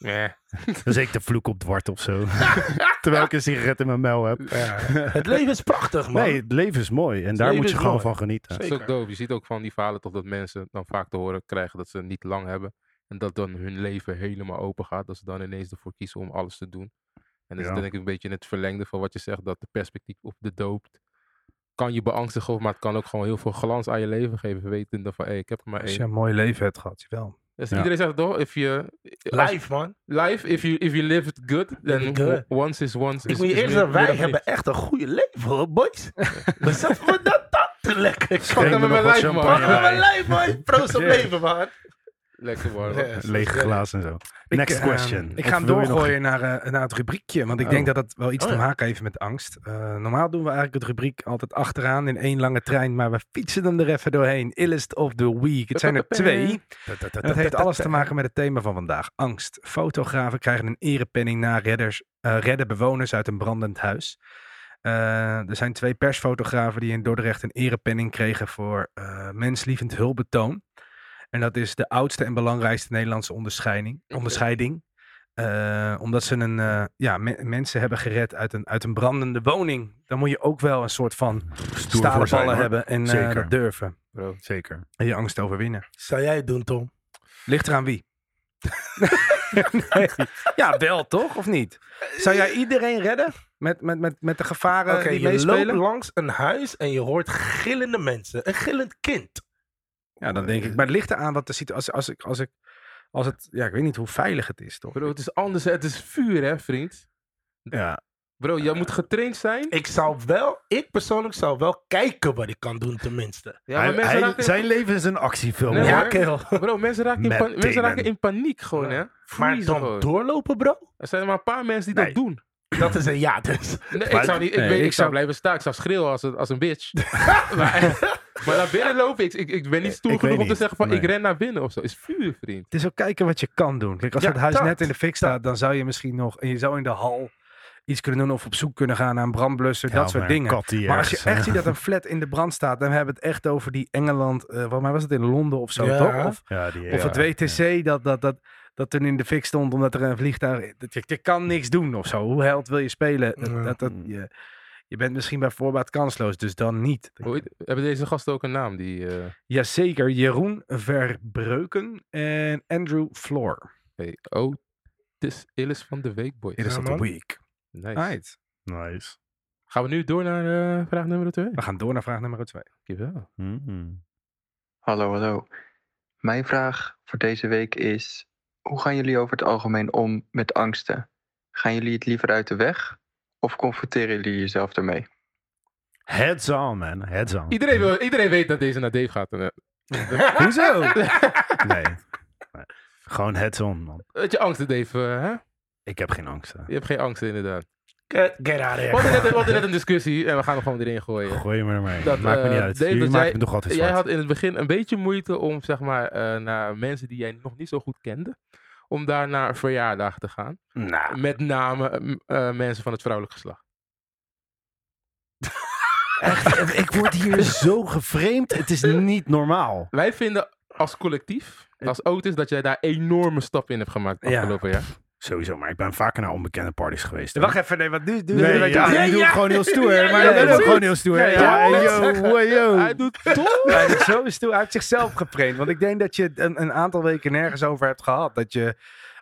Nee. dan zit ik de vloek op dwart of zo. Terwijl ik een sigaret in mijn mel heb. het leven is prachtig, man. Nee, het leven is mooi en daar moet je gewoon mooi. van genieten. Dat is ook doof. Je ziet ook van die verhalen toch dat mensen dan vaak te horen krijgen dat ze niet lang hebben. En dat dan hun leven helemaal open gaat. Dat ze dan ineens ervoor kiezen om alles te doen. En dat is Ja. denk ik een beetje in het verlengde van wat je zegt. Dat de perspectief op de dood kan je beangstigen. Maar het kan ook gewoon heel veel glans aan je leven geven. Wetende van, hé, ik heb er maar Als je één. een mooi leven hebt gehad, wel. Dus Ja. iedereen zegt toch? If you, Live, man. life, if you, if you live it good, then good. once is once. Ik is, moet je is eerst zeggen, wij hebben echt een goede leven, hoor, boys. Beseffen we dat dat te lekker? Pak Schenk hem me met mijn lijf, man. Pak champagne. me mijn lijf, man. Proost op leven, man. Lekker. Yes. Lege glas en zo. Next Ik, eh, question. ik ga hem nog- doorgooien naar, eh, naar het rubriekje. Want ik Oh. denk dat dat wel iets Oh, te maken heeft met angst. Eh, normaal doen we eigenlijk het rubriek altijd achteraan in één lange trein. Maar we fietsen hem er even doorheen. Illest of the week. Het zijn er twee. En dat heeft alles te maken met het thema van vandaag. Angst. Fotografen krijgen een erepenning na redders, eh, redden bewoners uit een brandend huis. Eh, er zijn twee persfotografen die in Dordrecht een erepenning kregen voor eh, menslievend hulpbetoon. En dat is de oudste en belangrijkste Nederlandse onderscheiding. onderscheiding. Eh, omdat ze een, eh, ja, me- mensen hebben gered uit een, uit een brandende woning. Dan moet je ook wel een soort van Stoer stalen ballen hoor. hebben en eh, Zeker. dat durven. Bro. Zeker. En je angst overwinnen. Zou jij het doen, Tom? Ligt eraan wie? nee. Ja, wel toch? Of niet? Zou jij iedereen redden? Met, met, met, met de gevaren Oké, die je loopt meespelen? langs een huis en je hoort gillende mensen. Een gillend kind. Ja, dan denk ik. Maar het ligt eraan wat de situatie... Als, ik, als, ik, als het... Ja, ik weet niet hoe veilig het is, toch? Bro, het is anders. Het is vuur, hè, vriend. Ja. Bro, jij moet getraind zijn. Ik zou wel, ik persoonlijk zou wel kijken wat ik kan doen tenminste. Ja, maar Hij- mensen hij- raken in- zijn leven is een actiefilm. Nee. Ja, kerel. Bro, mensen raken, in, pan- mensen raken in paniek gewoon, hè. Maar dan gewoon. doorlopen, bro? Er zijn maar een paar mensen die Nee. dat doen. Dat is een ja dus. Nee, ik zou, niet, ik, nee, weet, ik, ik zou zou- blijven staan. Ik zou schreeuwen als een, als een bitch. maar, maar naar binnen lopen, ik, ik, ik ben niet stoer Ik genoeg om te zeggen van Nee. ik ren naar binnen of zo. Is vuur, vriend. Het is ook kijken wat je kan doen. Kijk, als Ja, het huis dat, net in de fik staat, dan zou je misschien nog... En je zou in de hal iets kunnen doen of op zoek kunnen gaan naar een brandblusser. Ja, dat soort dingen. Maar als je echt eh, ziet dat een flat in de brand staat, dan hebben we het echt over die Engeland, eh volgens mij was het in Londen of zo, Ja. toch? Of, die, het WTC dat, dat, dat, dat toen in de fik stond omdat er een vliegtuig... Dat je, je kan niks doen of zo. Hoe held wil je spelen? Dat, dat, dat, je, je bent misschien bij voorbaat kansloos, dus dan niet. Hoe hebben deze gasten ook een naam? Die, eh, Jazeker, Jeroen Verbreuken en Andrew Floor. hey, oh, het is Illis van de Week, boys. It is Ja, of the man. week. Nice. Right. Nice. Gaan we nu door naar eh, vraag nummer twee? We gaan door naar vraag nummer twee. Dankjewel. Mm. Hallo, hallo. Mijn vraag voor deze week is: hoe gaan jullie over het algemeen om met angsten? Gaan jullie het liever uit de weg of confronteren jullie jezelf ermee? Heads on, man. Heads on. Iedereen, wil, iedereen weet dat deze naar Dave gaat. Eh, Hoezo? Nee. Nee. Gewoon heads on, man. Weet je angsten, Dave? eh, hè? Ik heb geen angst. hè. Je hebt geen angst, inderdaad. Get, get out of We hadden, net, we here. hadden net een discussie en we gaan hem gewoon erin gooien. Gooi je me ermee. Dat, Maakt me eh, niet uit. Dave, Jullie jij- me toch altijd Jij zwart. had in het begin een beetje moeite om, zeg maar, eh, naar mensen die jij nog niet zo goed kende, om daar naar een verjaardag te gaan. Nou, Met name eh, mensen van het vrouwelijk geslacht. echt, ik word hier zo geframed. Het is niet normaal. Wij vinden als collectief, als Otis, dat jij daar enorme stappen in hebt gemaakt Ja. afgelopen jaar. Sowieso, maar ik ben vaker naar onbekende parties geweest. hè. Wacht even, nee, wat nu? nu Nee, ja, ja, doe het gewoon heel stoer. Ja, maar ja, dat is ja, ook ja. gewoon heel stoer. Ja, Ja, ja, hey, ja. yo, wow, yo. Hij doet top! Hij is zo stoer. Hij heeft zichzelf gepraind. Want ik denk dat je het een, een aantal weken nergens over hebt gehad. Dat je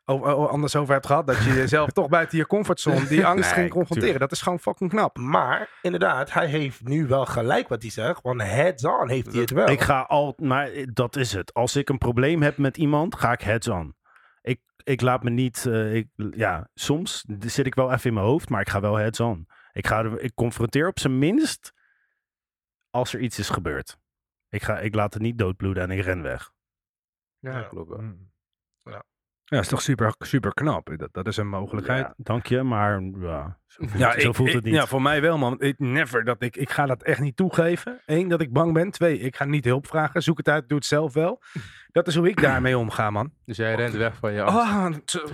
anders over hebt gehad. Dat je jezelf toch buiten je comfortzone die angst Nee, ging confronteren. tuurlijk. Dat is gewoon fucking knap. Maar inderdaad, hij heeft nu wel gelijk wat hij zegt. Want heads-on heeft hij het wel. Ik ga al, maar dat is het. Als ik een probleem heb met iemand, ga ik heads on. Ik, laat me niet, eh, ik, ja, soms zit ik wel even in mijn hoofd, maar ik ga wel heads on. Ik, ga, er- ik confronteer op zijn minst als er iets is gebeurd. Ik, ga, ik laat het niet doodbloeden en ik ren weg. Ja, Ja. klopt wel. Ja, dat is toch super, super knap. Dat, dat is een mogelijkheid. Ja, dank je, maar ja, zo voelt, Ja, zo ik- voelt ik- het niet. Ja, voor mij wel, man. Ik, never dat ik, ik ga dat echt niet toegeven. Eén, dat ik bang ben. Twee, ik ga niet hulp vragen. Zoek het uit, doe het zelf wel. Dat is hoe ik daarmee omga, man. Dus jij rent weg van je angst. Oh,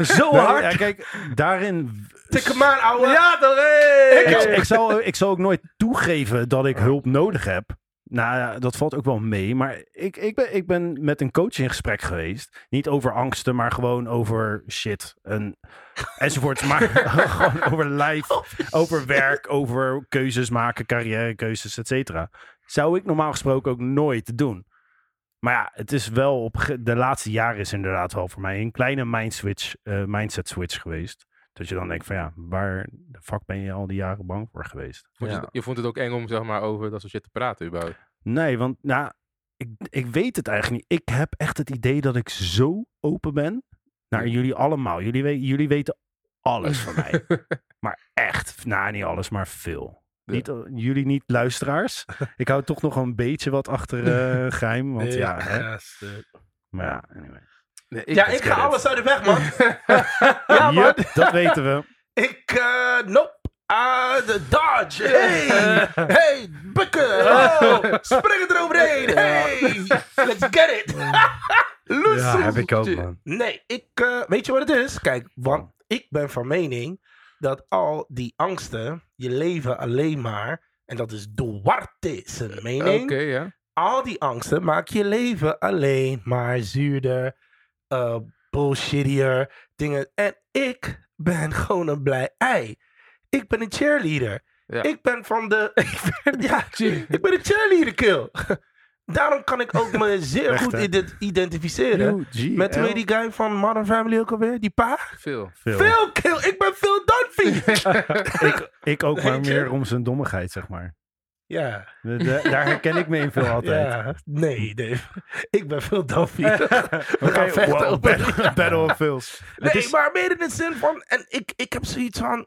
zo, hard. ja, kijk, daarin Tik hem aan, ouwe. Ja, hey! ik, ik, zou, ik zou ook nooit toegeven dat ik hulp nodig heb. Nou, ja, dat valt ook wel mee. Maar ik, ik, ben, ik ben met een coach in gesprek geweest. Niet over angsten, maar gewoon over shit. En, enzovoort. maar gewoon over life, over werk, over keuzes maken, carrièrekeuzes, et cetera. Zou ik normaal gesproken ook nooit doen. Maar ja, het is wel op de laatste jaren is inderdaad wel voor mij een kleine mind switch, eh, mindset switch geweest. Dat je dan denkt van ja, waar de fuck ben je al die jaren bang voor geweest? Vond je, Ja. je vond het ook eng om zeg maar, over dat soort shit te praten überhaupt. Nee, want nou, ik, ik weet het eigenlijk niet. Ik heb echt het idee dat ik zo open ben naar jullie allemaal. Jullie, we- jullie weten alles van mij. maar echt, nou niet alles, maar veel. Ja. Niet, jullie niet luisteraars. ik hou toch nog een beetje wat achter eh, geheim. Want ja, hè. eh. maar ja, anyway. Nee, ja, ik ga alles uit de weg, man. ja, man. Yep, dat weten we. Ik, eh, nope. Ah, de dodge. Hey. hey, bukken. Oh, spring er overheen. Hey, let's get it. Ja, heb ik ook, man. Nee, ik, eh, weet je wat het is? Kijk, want ik ben van mening dat al die angsten je leven alleen maar, en dat is Duarte zijn mening, Oké, ja. al die angsten maken je leven alleen maar zuurder, eh bullshittier, dingen. En ik ben gewoon een blij ei. Ik ben een cheerleader. Ja. Ik ben van de... ja, ik ben een cheerleader kill. Daarom kan ik ook me zeer Echt, goed ident- identificeren. Met hoe heet die guy van Modern Family ook alweer? Die pa? Veel. Veel. Phil Kill. Ik ben Phil Dunphy. Ik, ik ook maar meer om zijn dommigheid, zeg maar. Ja. De- de- daar herken ik me in veel altijd. ja. Nee, Dave. Ik ben Phil Dunphy. Oké, gaan vechten wow, battle, battle of Phils. Nee, maar meer in de zin van... En ik, ik heb zoiets van...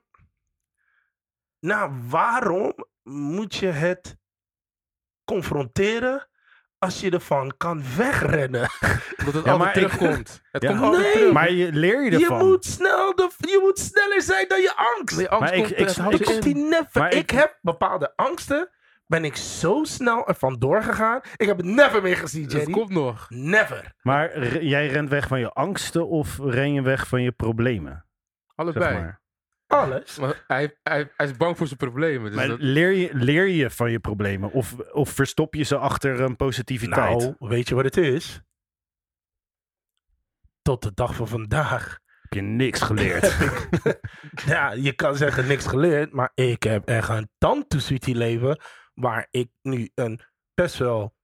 Nou, waarom moet je het confronteren als je ervan kan wegrennen? Omdat het Ja, altijd terugkomt. Het Ja. komt altijd Nee. terug. Maar je, leer je Je ervan? moet, snel de, je moet sneller zijn dan je angst. Maar ik- komt, ik- het houdt ik- je Ik, in. die never. Maar ik, ik- heb bepaalde angsten. Ben ik zo snel ervan doorgegaan. Ik heb het never meer gezien, Het Jerry. komt nog. Never. Maar jij rent weg van je angsten of ren je weg van je problemen? Zeg Allebei. maar. Alles. Maar hij, hij, hij is bang voor zijn problemen. Dus Maar dat, leer, je, leer je van je problemen of, of verstop je ze achter een positiviteit? Nou, weet je wat het is? Tot de dag van vandaag. Heb je niks geleerd? Ja, je kan zeggen niks geleerd. Maar ik heb echt een tandtoesweetie leven. Waar ik nu een best wel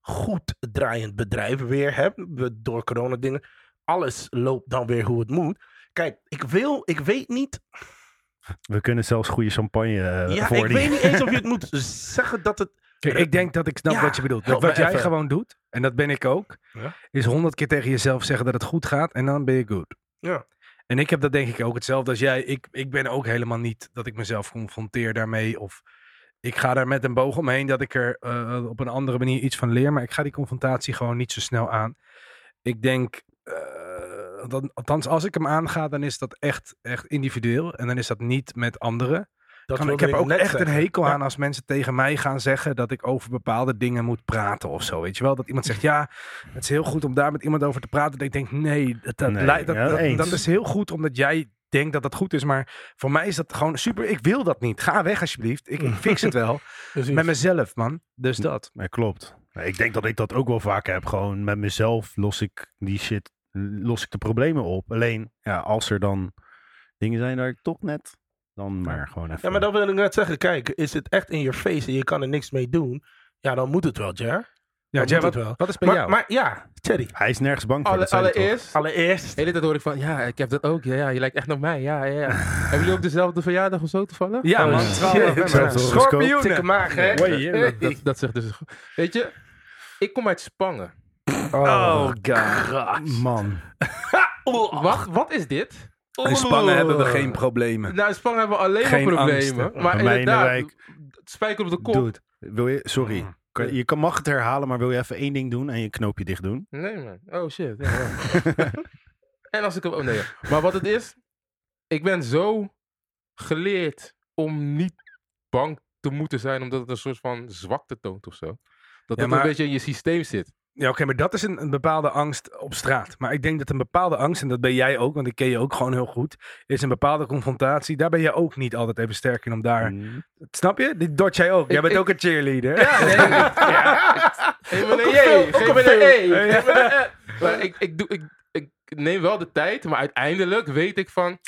goed draaiend bedrijf weer heb. Door corona dingen. Alles loopt dan weer hoe het moet. Kijk, ik wil, ik weet niet. We kunnen zelfs goede champagne eh, Ja, voor ik die. weet niet eens of je het moet zeggen dat het. Kijk, ik denk dat ik snap Ja, wat je bedoelt. Dat wat jij even. gewoon doet, en dat ben ik ook, Ja. is honderd keer tegen jezelf zeggen dat het goed gaat en dan ben je goed. Ja. En ik heb dat denk ik ook hetzelfde als jij. Ik, ik ben ook helemaal niet dat ik mezelf confronteer daarmee of ik ga daar met een boog omheen dat ik er eh, op een andere manier iets van leer, maar ik ga die confrontatie gewoon niet zo snel aan. Ik denk, eh, dat, althans als ik hem aanga, dan is dat echt, echt individueel en dan is dat niet met anderen. dat Kan, ik heb ook echt zeggen. een hekel aan als mensen tegen mij gaan zeggen dat ik over bepaalde dingen moet praten of zo. Weet je wel? Dat iemand zegt, ja, het is heel goed om daar met iemand over te praten. Dat ik denk, nee, dat, dat, Nee, ja, dat is heel goed omdat jij denkt dat dat goed is. Maar voor mij is dat gewoon super. Ik wil dat niet. Ga weg alsjeblieft. Ik, ik fix het wel. Met mezelf, man. Dus dat. Ja, klopt. Ik denk dat ik dat ook wel vaker heb. Gewoon met mezelf los ik die shit, los ik de problemen op. Alleen, ja, als er dan dingen zijn waar ik toch net, dan maar gewoon even. Ja, maar dat wil ik net zeggen. Kijk, is het echt in je face en je kan er niks mee doen. Ja, dan moet het wel, Jer. Ja, moet wat, het wel. wat is bij Maar, jou? maar ja, Thierry. Hij is nergens bang voor. Alle, dat allereerst, Allereerst. de hele tijd hoor ik van, ja, ik heb dat ook. Ja, ja je lijkt echt op mij. Ja, ja, ja. Hebben jullie ook dezelfde verjaardag of zo toevallig? ja, Oh, man. shit. 12 november. Hetzelfde horoscoop. Schorpioenen. Tikke maag, hè? Dat, dat, dat zegt dus. Weet je, ik kom uit Spangen. Oh, god. god. Man. Wat, wat is dit? In Spangen hebben we geen problemen. Nou, in Spangen hebben we alleen Geen maar problemen. angsten. Maar inderdaad, spijker op de kop. Dude, wil je, sorry. Kan- Je kan, mag het herhalen, maar wil je even één ding doen en je knoopje dicht doen? Nee, man. Oh shit. Ja, en als ik hem. Oh nee. Maar wat het is, ik ben zo geleerd om niet bang te moeten zijn, omdat het een soort van zwakte toont of zo. Dat het maar- een beetje in je systeem zit. Ja, oké, maar dat is een, een bepaalde angst op straat. Maar ik denk dat een bepaalde angst, en dat ben jij ook, want ik ken je ook gewoon heel goed, is een bepaalde confrontatie. Daar ben je ook niet altijd even sterk in om daar... Mm. Snap je? Dit dodge jij ook. Jij Ik- bent ik- ook een cheerleader. Ja, nee. ja. Maar ik, ik, doe, ik, ik neem wel de tijd, maar uiteindelijk weet ik van...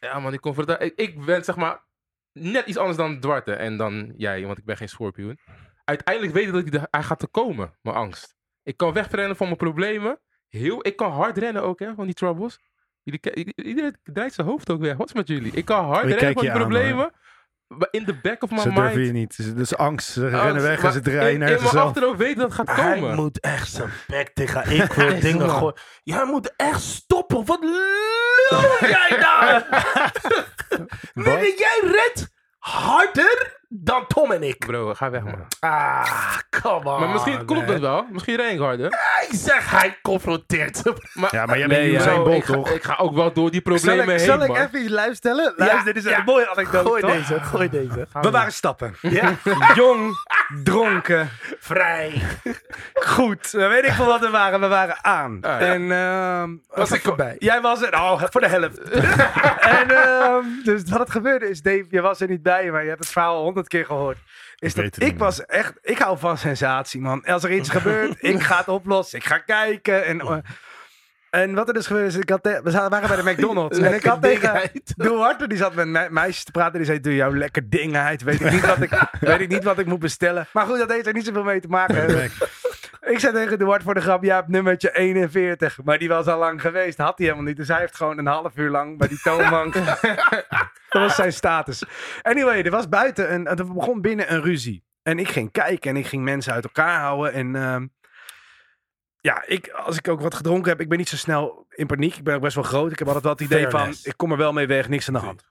Ja man, die confrontatie... Ik, ik ben zeg maar net iets anders dan Dwarte en dan jij, want ik ben geen schorpioen. Uiteindelijk weet ik dat hij, hij gaat te komen, mijn angst. Ik kan wegrennen van mijn problemen. Heel, ik kan hard rennen ook, hè, van die troubles. Jullie, iedereen draait zijn hoofd ook weg. Wat is met jullie? Ik kan hard Ik rennen van die aan, problemen. maar in the back of my Ze mind... durven je niet. Dus- Dus angst. Ze rennen weg en ze draaien in, nergens In mijn achterhoofd weten dat het gaat Hij komen. moet echt zijn bek tegen ik wil dingen gooien. Jij moet echt stoppen. Wat lul jij daar? Nigga, jij redt harder dan Tom en ik. Bro, ga weg man. Ah, come on. maar misschien klopt dat wel. Misschien ren ik harder. Hij zegt hij confronteert hem. Maar Ja, maar jij Nee, bent Bolt, ik, ga, toch? ik ga ook wel door die Zal problemen ik, heen, zal ik man. even iets luisteren? Luister, dit is een ja. mooie anekdote, Gooi toch? deze, gooi deze. We waren stappen. Ja, Jong, dronken, vrij. goed. We weet ik veel wat we waren. We waren aan. Ah, ja. En ehm, Was ik erbij? Jij was er, oh, voor de helft. en ehm, dus wat het gebeurde is, Dave, je was er niet bij, maar je hebt het verhaal honderd keer gehoord. Is Ik dat was echt, ik hou van sensatie, man. Als er iets gebeurt, ik ga het oplossen, ik ga kijken. En, eh, en wat er dus gebeurde is, ik had we waren bij de McDonald's. en ik had tegen. Duarte, die zat met me- meisjes te praten, die zei, doe jouw lekker dingheid. Weet ik niet wat ik, weet ik niet wat ik moet bestellen. Maar goed, dat heeft er niet zoveel mee te maken. Ik zei tegen Duarte voor de grap, hebt nummertje 41. Maar die was al lang geweest, had hij helemaal niet. Dus hij heeft gewoon een half uur lang bij die toonbank. dat was zijn status. Anyway, er was buiten een, er begon binnen een ruzie. En ik ging kijken en ik ging mensen uit elkaar houden. En ehm, ja, ik, als ik ook wat gedronken heb, ik ben niet zo snel in paniek. Ik ben ook best wel groot. Ik heb altijd wel het idee Fairness. van, ik kom er wel mee weg, niks aan de hand.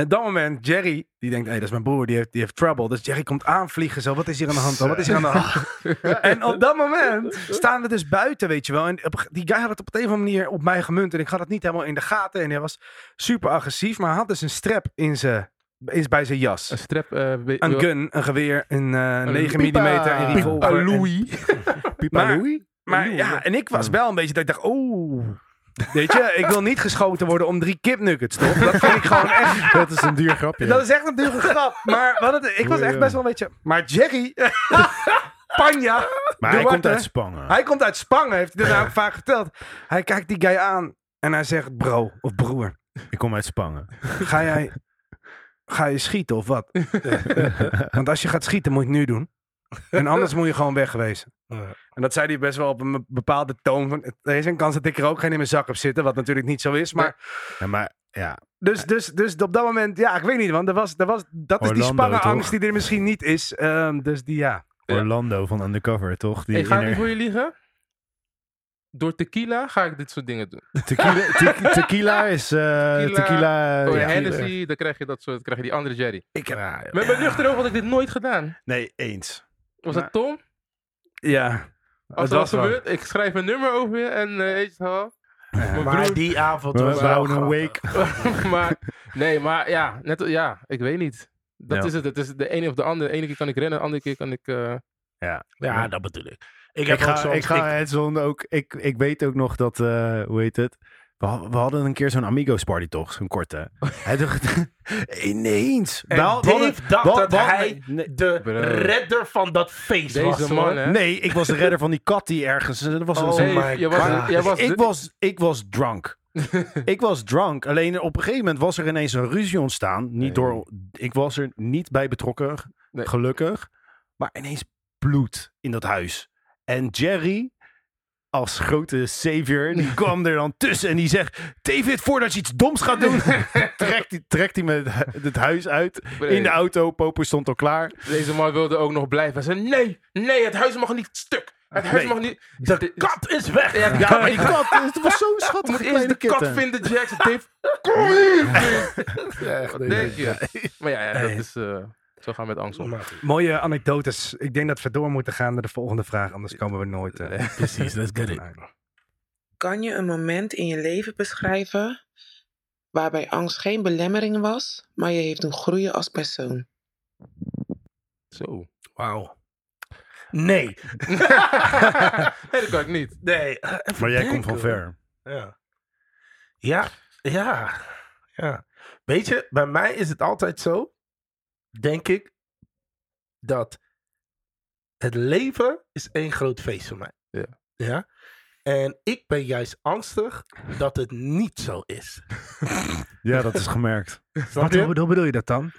En op dat moment, Jerry, die denkt, hé, dat is mijn broer, die heeft, die heeft trouble. Dus Jerry komt aanvliegen, zo, wat is hier aan de hand dan? Wat is hier aan de hand? en op dat moment staan we dus buiten, weet je wel. En die guy had het op een of andere manier op mij gemunt. En ik had het niet helemaal in de gaten. En hij was super agressief, maar hij had dus een strap in zijn, in, bij zijn jas. Een strap. eh, Een gun, een geweer, een eh 9 mm, pipa. een revolver. En- Louis. Pipa Maar- Louis? maar ja, en ik was wel een beetje dat ik dacht, oeh. Weet je, ik wil niet geschoten worden om drie kipnuggets, toch? Dat vind ik gewoon echt... Dat is een duur grapje. Dat is echt een dure grap. Maar wat het, ik was echt best wel een beetje... Maar Jerry... Panja... maar hij komt uit Spangen. Hij komt uit Spangen, heeft hij dat nou ook vaak verteld. Hij kijkt die guy aan en hij zegt, bro of broer, Ik kom uit Spangen. ga jij... Ga je schieten of wat? Want als je gaat schieten, moet je het nu doen. En anders moet je gewoon wegwezen. En dat zei hij best wel op een bepaalde toon. Van, er is een kans dat ik er ook geen in mijn zak heb zitten. Wat natuurlijk niet zo is. Maar Ja, maar ja, dus, dus, dus op dat moment, ja, ik weet niet. Want er was, er was, dat is die spangenangst die er misschien niet is. Ehm, dus die, ja. Orlando van Undercover, toch? Die Ik ga inner- niet voor je liegen. Door tequila ga ik dit soort dingen doen. Tequila, te- tequila is... eh, Tequila, tequila... Oh, ja. Hennessy, dan krijg je dat soort, krijg je die andere Jerry. Ik heb, Met mijn nuchter had ik dit nooit gedaan. Nee, eens. Was Maar- dat Tom? ja. Als Het dat gebeurt, ik schrijf een nummer over je en eh, weet je wel. Maar broer- die avond We was wel een week. maar, nee, maar ja, net, ja, ik weet niet. Dat Ja. is het. Het is de ene of de andere. De ene keer kan ik rennen, de andere keer kan ik... eh, Ja, dat bedoel ik. Ik heb Ik ook ga, soms... ik ga het ook. Ik, ik weet ook nog dat, eh, hoe heet het? We, ha- we hadden een keer zo'n Amigos party toch, zo'n korte. Hij dacht, ineens. en hadden- Dave dacht dat hij nee, de Bro. redder van dat feest Deze was. man, hè? nee, ik was de redder van die kat die ergens. Dat was een- Oh my was, was ik, was, ik was drunk. ik was drunk. Alleen op een gegeven moment was er ineens een ruzie ontstaan. Niet Nee. door, ik was er niet bij betrokken, Nee. gelukkig. Maar ineens bloed in dat huis. En Jerry, als grote savior, die kwam er dan tussen en die zegt... David, voordat je iets doms gaat doen, trekt hij, trekt hij me het, huis uit. In de auto, Poper stond al klaar. Deze man wilde ook nog blijven. Hij zei, nee, nee, het huis mag niet stuk. Het huis Nee. mag niet... De kat is weg! Ja, Ja, maar die kat, het was zo'n Je schattige moet eerst de kat kitten. vinden, Jackson. Dave, kom hier, Ja, Wat denk je? Maar ja, ja dat is... eh, zo gaan we met angst om. Mooie anekdotes. Ik denk dat we door moeten gaan naar de volgende vraag, anders komen we nooit. eh, Precies, let's get it. Kan je een moment in je leven beschrijven waarbij angst geen belemmering was, maar je heeft doen groeien als persoon? Zo. Wauw. Nee. nee, dat kan ik niet. Nee. eh, even Maar jij komt van ver. Ja. Ja, ja, ja. Weet je, bij mij is het altijd zo, denk ik, dat het leven is één groot feest voor mij. Ja. Ja. En ik ben juist angstig dat het niet zo is. Ja, dat is gemerkt. Wat, hoe, hoe bedoel je dat dan?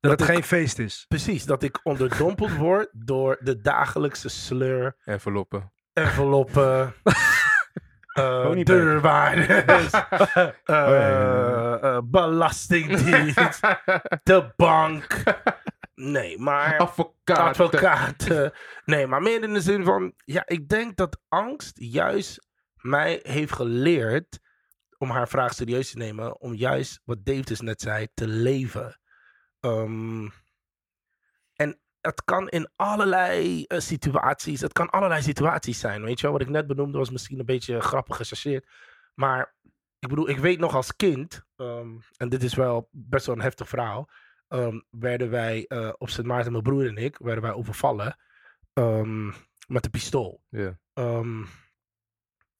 Dat, het ik- geen feest is. Precies, dat ik onderdompeld word door de dagelijkse sleur, Enveloppen. enveloppen, Ponypack. deurwaarders, eh, belastingdienst, de bank. Nee, maar Advocaat. advocaten. Nee, maar meer in de zin van, ja, ik denk dat angst juist mij heeft geleerd om haar vraag serieus te nemen, om juist wat Dave dus net zei, te leven. En het kan in allerlei eh, situaties, het kan allerlei situaties zijn, weet je wel. Wat ik net benoemde was misschien een beetje grappig gechargeerd, maar ik bedoel, ik weet nog als kind, ehm, en dit is wel best wel een heftig verhaal, ehm, werden wij eh, op Sint Maarten, mijn broer en ik, werden wij overvallen ehm, met een pistool.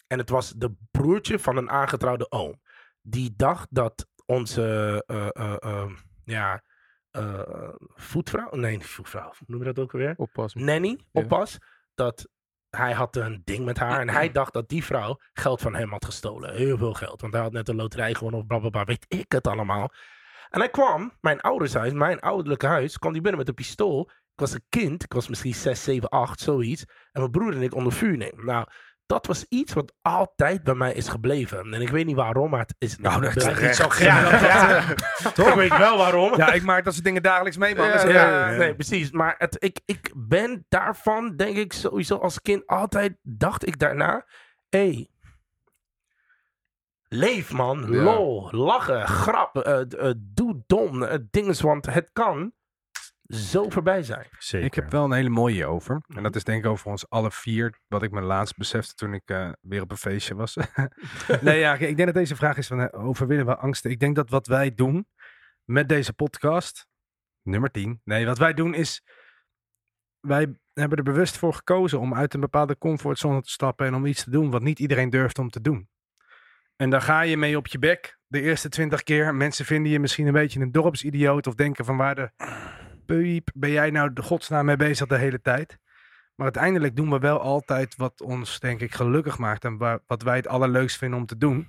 En het was de broertje van een aangetrouwde oom. Die dacht dat onze eh, ja, voetvrouw, nee, voetvrouw, noem je dat ook alweer? Oppas. Nanny, Ja. oppas, dat hij had een ding met haar. En hij dacht dat die vrouw geld van hem had gestolen. Heel veel geld. Want hij had net een loterij gewonnen of blablabla, weet ik het allemaal. En hij kwam, mijn ouders huis, mijn ouderlijke huis, kwam die binnen met een pistool. Ik was een kind, ik was misschien 6, 7, 8, zoiets. En mijn broer en ik onder vuur nemen. Nou, dat was iets wat altijd bij mij is gebleven. En ik weet niet waarom, maar het is... Nou, dat is niet zo ja. Toch? Ik weet wel waarom. Ja, ik maak dat soort dingen dagelijks mee, man. Ja, nee, precies. Maar het, ik, ik ben daarvan, denk ik, sowieso als kind altijd dacht ik daarna. Hé, hey, leef man, lol, lachen, grappen, eh, eh, doe dom, uh, dinges, want het kan zo voorbij zijn. Zeker. Ik heb wel een hele mooie over. En dat is denk ik over ons alle vier. Wat ik me laatst besefte toen ik eh, weer op een feestje was. nee, ja, ik denk dat deze vraag is van eh, overwinnen we angsten. Ik denk dat wat wij doen met deze podcast, nummer 10. Nee, wat wij doen is, wij hebben er bewust voor gekozen om uit een bepaalde comfortzone te stappen en om iets te doen wat niet iedereen durft om te doen. En daar ga je mee op je bek de eerste twintig keer. Mensen vinden je misschien een beetje een dorpsidioot of denken van waar de piep ben jij nou de godsnaam mee bezig de hele tijd. Maar uiteindelijk doen we wel altijd wat ons denk ik gelukkig maakt en waar, wat wij het allerleukst vinden om te doen.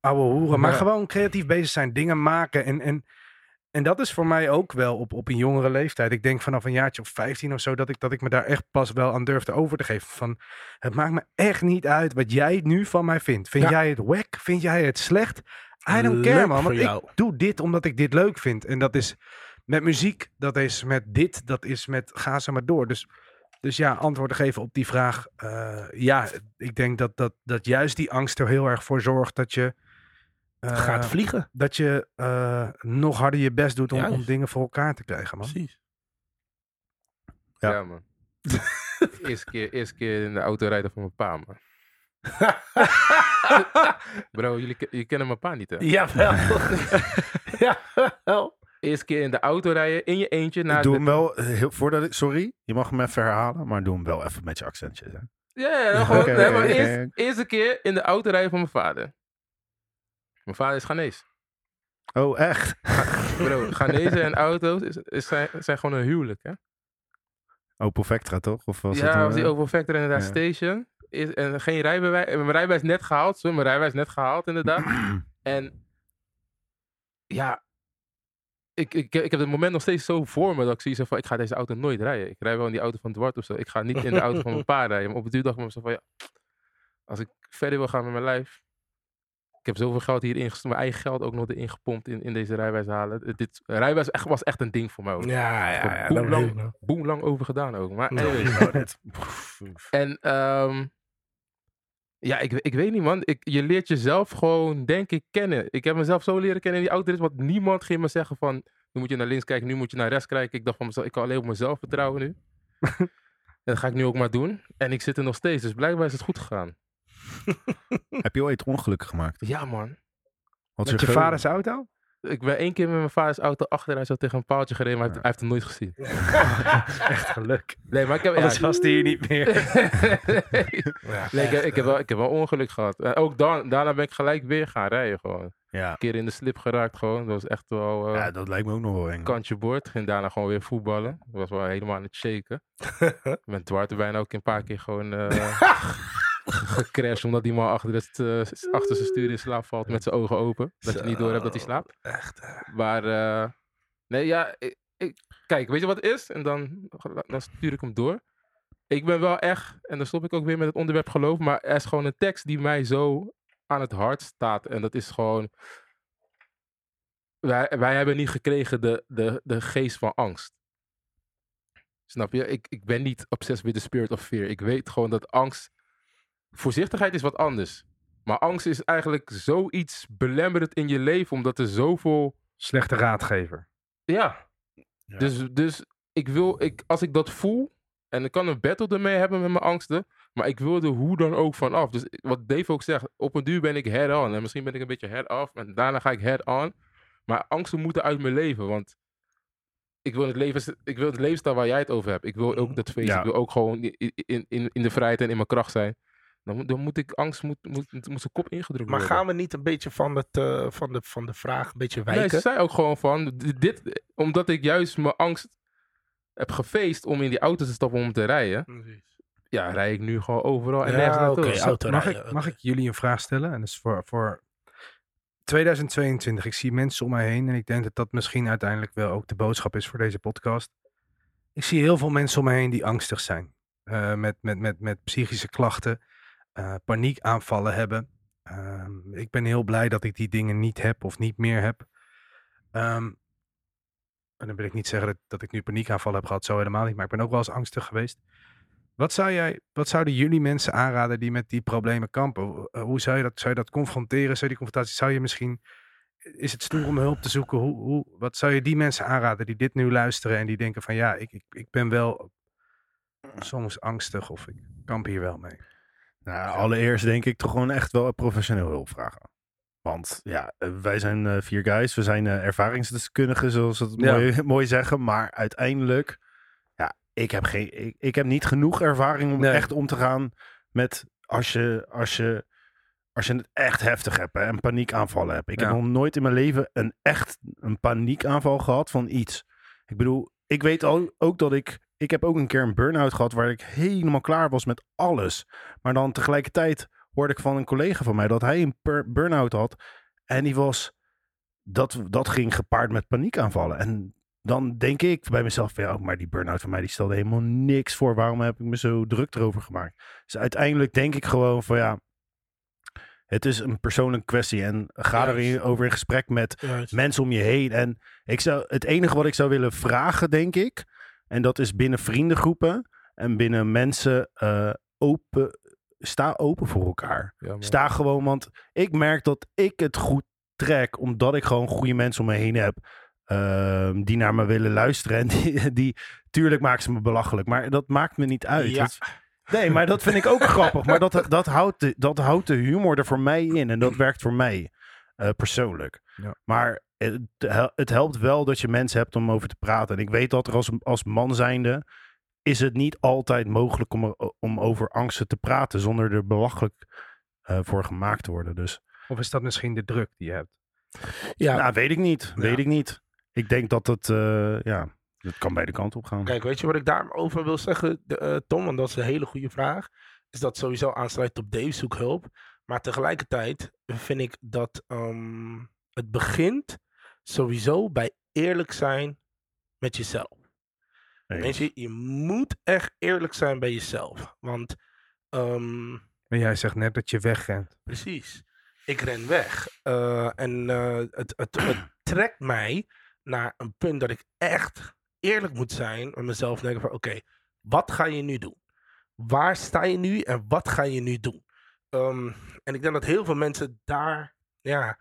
Ouwe hoeren, maar Ja. gewoon creatief bezig zijn, dingen maken. En, en, en dat is voor mij ook wel op, op een jongere leeftijd. Ik denk vanaf een jaartje of 15 of zo dat ik, dat ik me daar echt pas wel aan durfde over te geven. Van, het maakt me echt niet uit wat jij nu van mij vindt. Vind Ja. jij het wack? Vind jij het slecht? I don't Leuk care man, want jou. ik doe dit omdat ik dit leuk vind. En dat is met muziek, dat is met dit, dat is met ga zo maar door. Dus, dus ja, antwoord te geven op die vraag. eh, ja, ik denk dat, dat, dat juist die angst er heel erg voor zorgt dat je... eh, Gaat vliegen. dat je eh, nog harder je best doet om, om dingen voor elkaar te krijgen, man. Precies. Ja. Ja, man. eerste, keer, eerste keer in de auto rijden van mijn pa, man. Bro, jullie, jullie kennen mijn pa niet, hè? Jawel. Jawel. Eerste keer in de auto rijden, in je eentje. Naar doe de... hem wel, eh, heel, voordat ik, sorry, je mag hem even herhalen, maar doe hem wel even met je accentjes. Hè? Ja, ja, gewoon, nee, maar eerst, eerste keer in de auto rijden van mijn vader. Mijn vader is Ghanese. Oh, echt? Bro, Ghanese en auto's is, is zijn, zijn gewoon een huwelijk, hè? Opel Vectra, toch? Of was ja, het, was die eh, Opel Vectra inderdaad Ja. station. Is, en geen rijbewijs. en Mijn rijbewijs net gehaald. Zo, mijn rijbewijs net gehaald, inderdaad. en ja, ik, ik, ik heb het moment nog steeds zo voor me dat ik zie van, ik ga deze auto nooit rijden. Ik rij wel in die auto van Dwart of zo. Ik ga niet in de auto van mijn pa rijden. Maar op het duur dacht ik mezelf van, ja, als ik verder wil gaan met mijn lijf. Ik heb zoveel geld hierin gestopt, mijn eigen geld ook nog erin gepompt in, in deze rijwijs halen. Het- Dit rijwijs echt, was echt een ding voor mij ook. Ja, ja, ja. Boem lang- lang over gedaan ook. Maar dit- En ehm, ja, ik, ik weet niet man. Ik, je leert jezelf gewoon, denk ik, kennen. Ik heb mezelf zo leren kennen in die autorit, want niemand ging me zeggen van, nu moet je naar links kijken, nu moet je naar rechts kijken. Ik dacht van mezelf, ik kan alleen op mezelf vertrouwen nu. en dat ga ik nu ook maar doen. En ik zit er nog steeds, dus blijkbaar is het goed gegaan. Heb je ooit ongelukken gemaakt? Ja man. Wat is Met je vaders auto? Ik ben één keer met mijn vaders auto achter, hij zat tegen een paaltje gereden, maar hij heeft, hij heeft hem nooit gezien. Echt geluk. Nee, maar ik heb... Anders was die hier niet meer. Ja, nee, ik, heb- ik, heb wel, ik heb wel ongeluk gehad. En ook dan, daarna ben ik gelijk weer gaan rijden gewoon. Ja. Een keer in de slip geraakt gewoon. Dat was echt wel eh, ja, dat lijkt me ook nog wel eng. kantje boord. Ging daarna gewoon weer voetballen. Dat was wel helemaal aan het shaken. ik ben Dwarte bijna ook een paar keer gewoon eh gecrashed. Omdat die man achter, het, eh, achter zijn stuur in slaap valt met zijn ogen open. Dat je niet door hebt dat hij slaapt. Echt. Maar eh, nee, ja, ik, ik- kijk, weet je wat het is? En dan, dan stuur ik hem door. Ik ben wel echt, en dan stop ik ook weer met het onderwerp geloof, maar er is gewoon een tekst die mij zo aan het hart staat. En dat is gewoon, wij, wij hebben niet gekregen de, de, de geest van angst. Snap je? Ik, ik ben niet obsessed with the spirit of fear. Ik weet gewoon dat angst, voorzichtigheid is wat anders. Maar angst is eigenlijk zoiets belemmerend in je leven, omdat er zoveel Slechte raadgever. ja. Ja. Dus, dus ik wil, ik, als ik dat voel, en ik kan een battle ermee hebben met mijn angsten, maar ik wil er hoe dan ook van af. Dus wat Dave ook zegt, op een duur ben ik head-on. En misschien ben ik een beetje head-off, en daarna ga ik head-on. Maar angsten moeten uit mijn leven, want ik wil het, leven, ik wil het levensstijl waar jij het over hebt. Ik wil ook dat feest, Ja. ik wil ook gewoon in, in, in de vrijheid en in mijn kracht zijn. Dan moet, dan moet ik, angst moet, moet, moet zijn kop ingedrukt Maar worden. gaan we niet een beetje van, het, eh, van, de, van de vraag een beetje Nee, wijken? ze zei ook gewoon van, dit, omdat ik juist mijn angst heb gefeest om in die auto te stappen om te rijden. Ja, rij ik nu gewoon overal en Ja, nergens naartoe. Mag ik, mag ik jullie een vraag stellen? En dat is voor, voor 2022. Ik zie mensen om mij heen en ik denk dat dat misschien uiteindelijk wel ook de boodschap is voor deze podcast. Ik zie heel veel mensen om me heen die angstig zijn. Eh, met, met, met, met psychische klachten, eh, paniekaanvallen hebben. Ehm, ik ben heel blij dat ik die dingen niet heb of niet meer heb. Ehm, en dan wil ik niet zeggen dat, ik nu paniekaanvallen heb gehad, zo helemaal niet. Maar ik ben ook wel eens angstig geweest. Wat, zou jij, wat zouden jullie mensen aanraden die met die problemen kampen? Hoe- eh, zou je dat, zou je dat confronteren? Zou je die confrontatie, zou je misschien, is het stoer om hulp te zoeken? Hoe, hoe, wat zou je die mensen aanraden die dit nu luisteren en die denken van ja, ik, ik, ik ben wel soms angstig of ik kamp hier wel mee? Nou, allereerst denk ik toch gewoon echt wel professioneel hulp vragen. Want ja, eh, wij zijn eh, vier guys. We zijn eh, ervaringsdeskundigen, zoals ze het Ja. mooi, mooi zeggen. Maar uiteindelijk, ja, ik heb, geen, ik, ik heb niet genoeg ervaring om Nee. echt om te gaan met als je, als je, als je het echt heftig hebt hè, en paniekaanvallen hebt. Ik Ja. heb nog nooit in mijn leven een echt een paniekaanval gehad van iets. Ik bedoel, ik weet al, ook dat ik, ik heb ook een keer een burn-out gehad waar ik helemaal klaar was met alles. Maar dan tegelijkertijd hoorde ik van een collega van mij dat hij een burn-out had. En die was, dat, dat ging gepaard met paniekaanvallen. En dan denk ik bij mezelf, van, ja, maar die burn-out van mij die stelde helemaal niks voor. Waarom heb ik me zo druk erover gemaakt? Dus uiteindelijk denk ik gewoon van ja, het is een persoonlijke kwestie. En ga Juist. erin over in gesprek met Juist. mensen om je heen. En ik zou, het enige wat ik zou willen vragen, denk ik, en dat is binnen vriendengroepen en binnen mensen eh, open, sta open voor elkaar. Ja. Sta gewoon, want ik merk dat ik het goed trek, omdat ik gewoon goede mensen om me heen heb. ehm, die naar me willen luisteren. En die, die, tuurlijk maken ze me belachelijk, maar dat maakt me niet uit. Ja. Nee, maar dat vind ik ook grappig. Maar dat, dat, houdt de, dat houdt de humor er voor mij in. En dat werkt voor mij eh, persoonlijk. Ja. Maar het, hel- het helpt wel dat je mensen hebt om over te praten. En ik weet dat er als, als man zijnde is het niet altijd mogelijk om, er- om over angsten te praten zonder er belachelijk eh, voor gemaakt te worden. Dus Of is dat misschien de druk die je hebt? Ja, nou, weet ik niet. Ja. Weet ik niet. Ik denk dat het, eh, ja, het kan beide kanten op gaan. Kijk, weet je wat ik daarover wil zeggen, de, eh, Tom? Want dat is een hele goede vraag. Is dat sowieso aansluit op Dave zoek hulp. Maar tegelijkertijd vind ik dat ehm, het begint sowieso bij eerlijk zijn met jezelf. Weet je, je moet echt eerlijk zijn bij jezelf. Want, ehm, Maar jij zegt net dat je wegrent. precies, ik ren weg. Eh, en eh, het, het, het trekt mij naar een punt dat ik echt eerlijk moet zijn met mezelf. Denken van, oké, wat ga je nu doen? Waar sta je nu en wat ga je nu doen? Ehm, en ik denk dat heel veel mensen daar ja,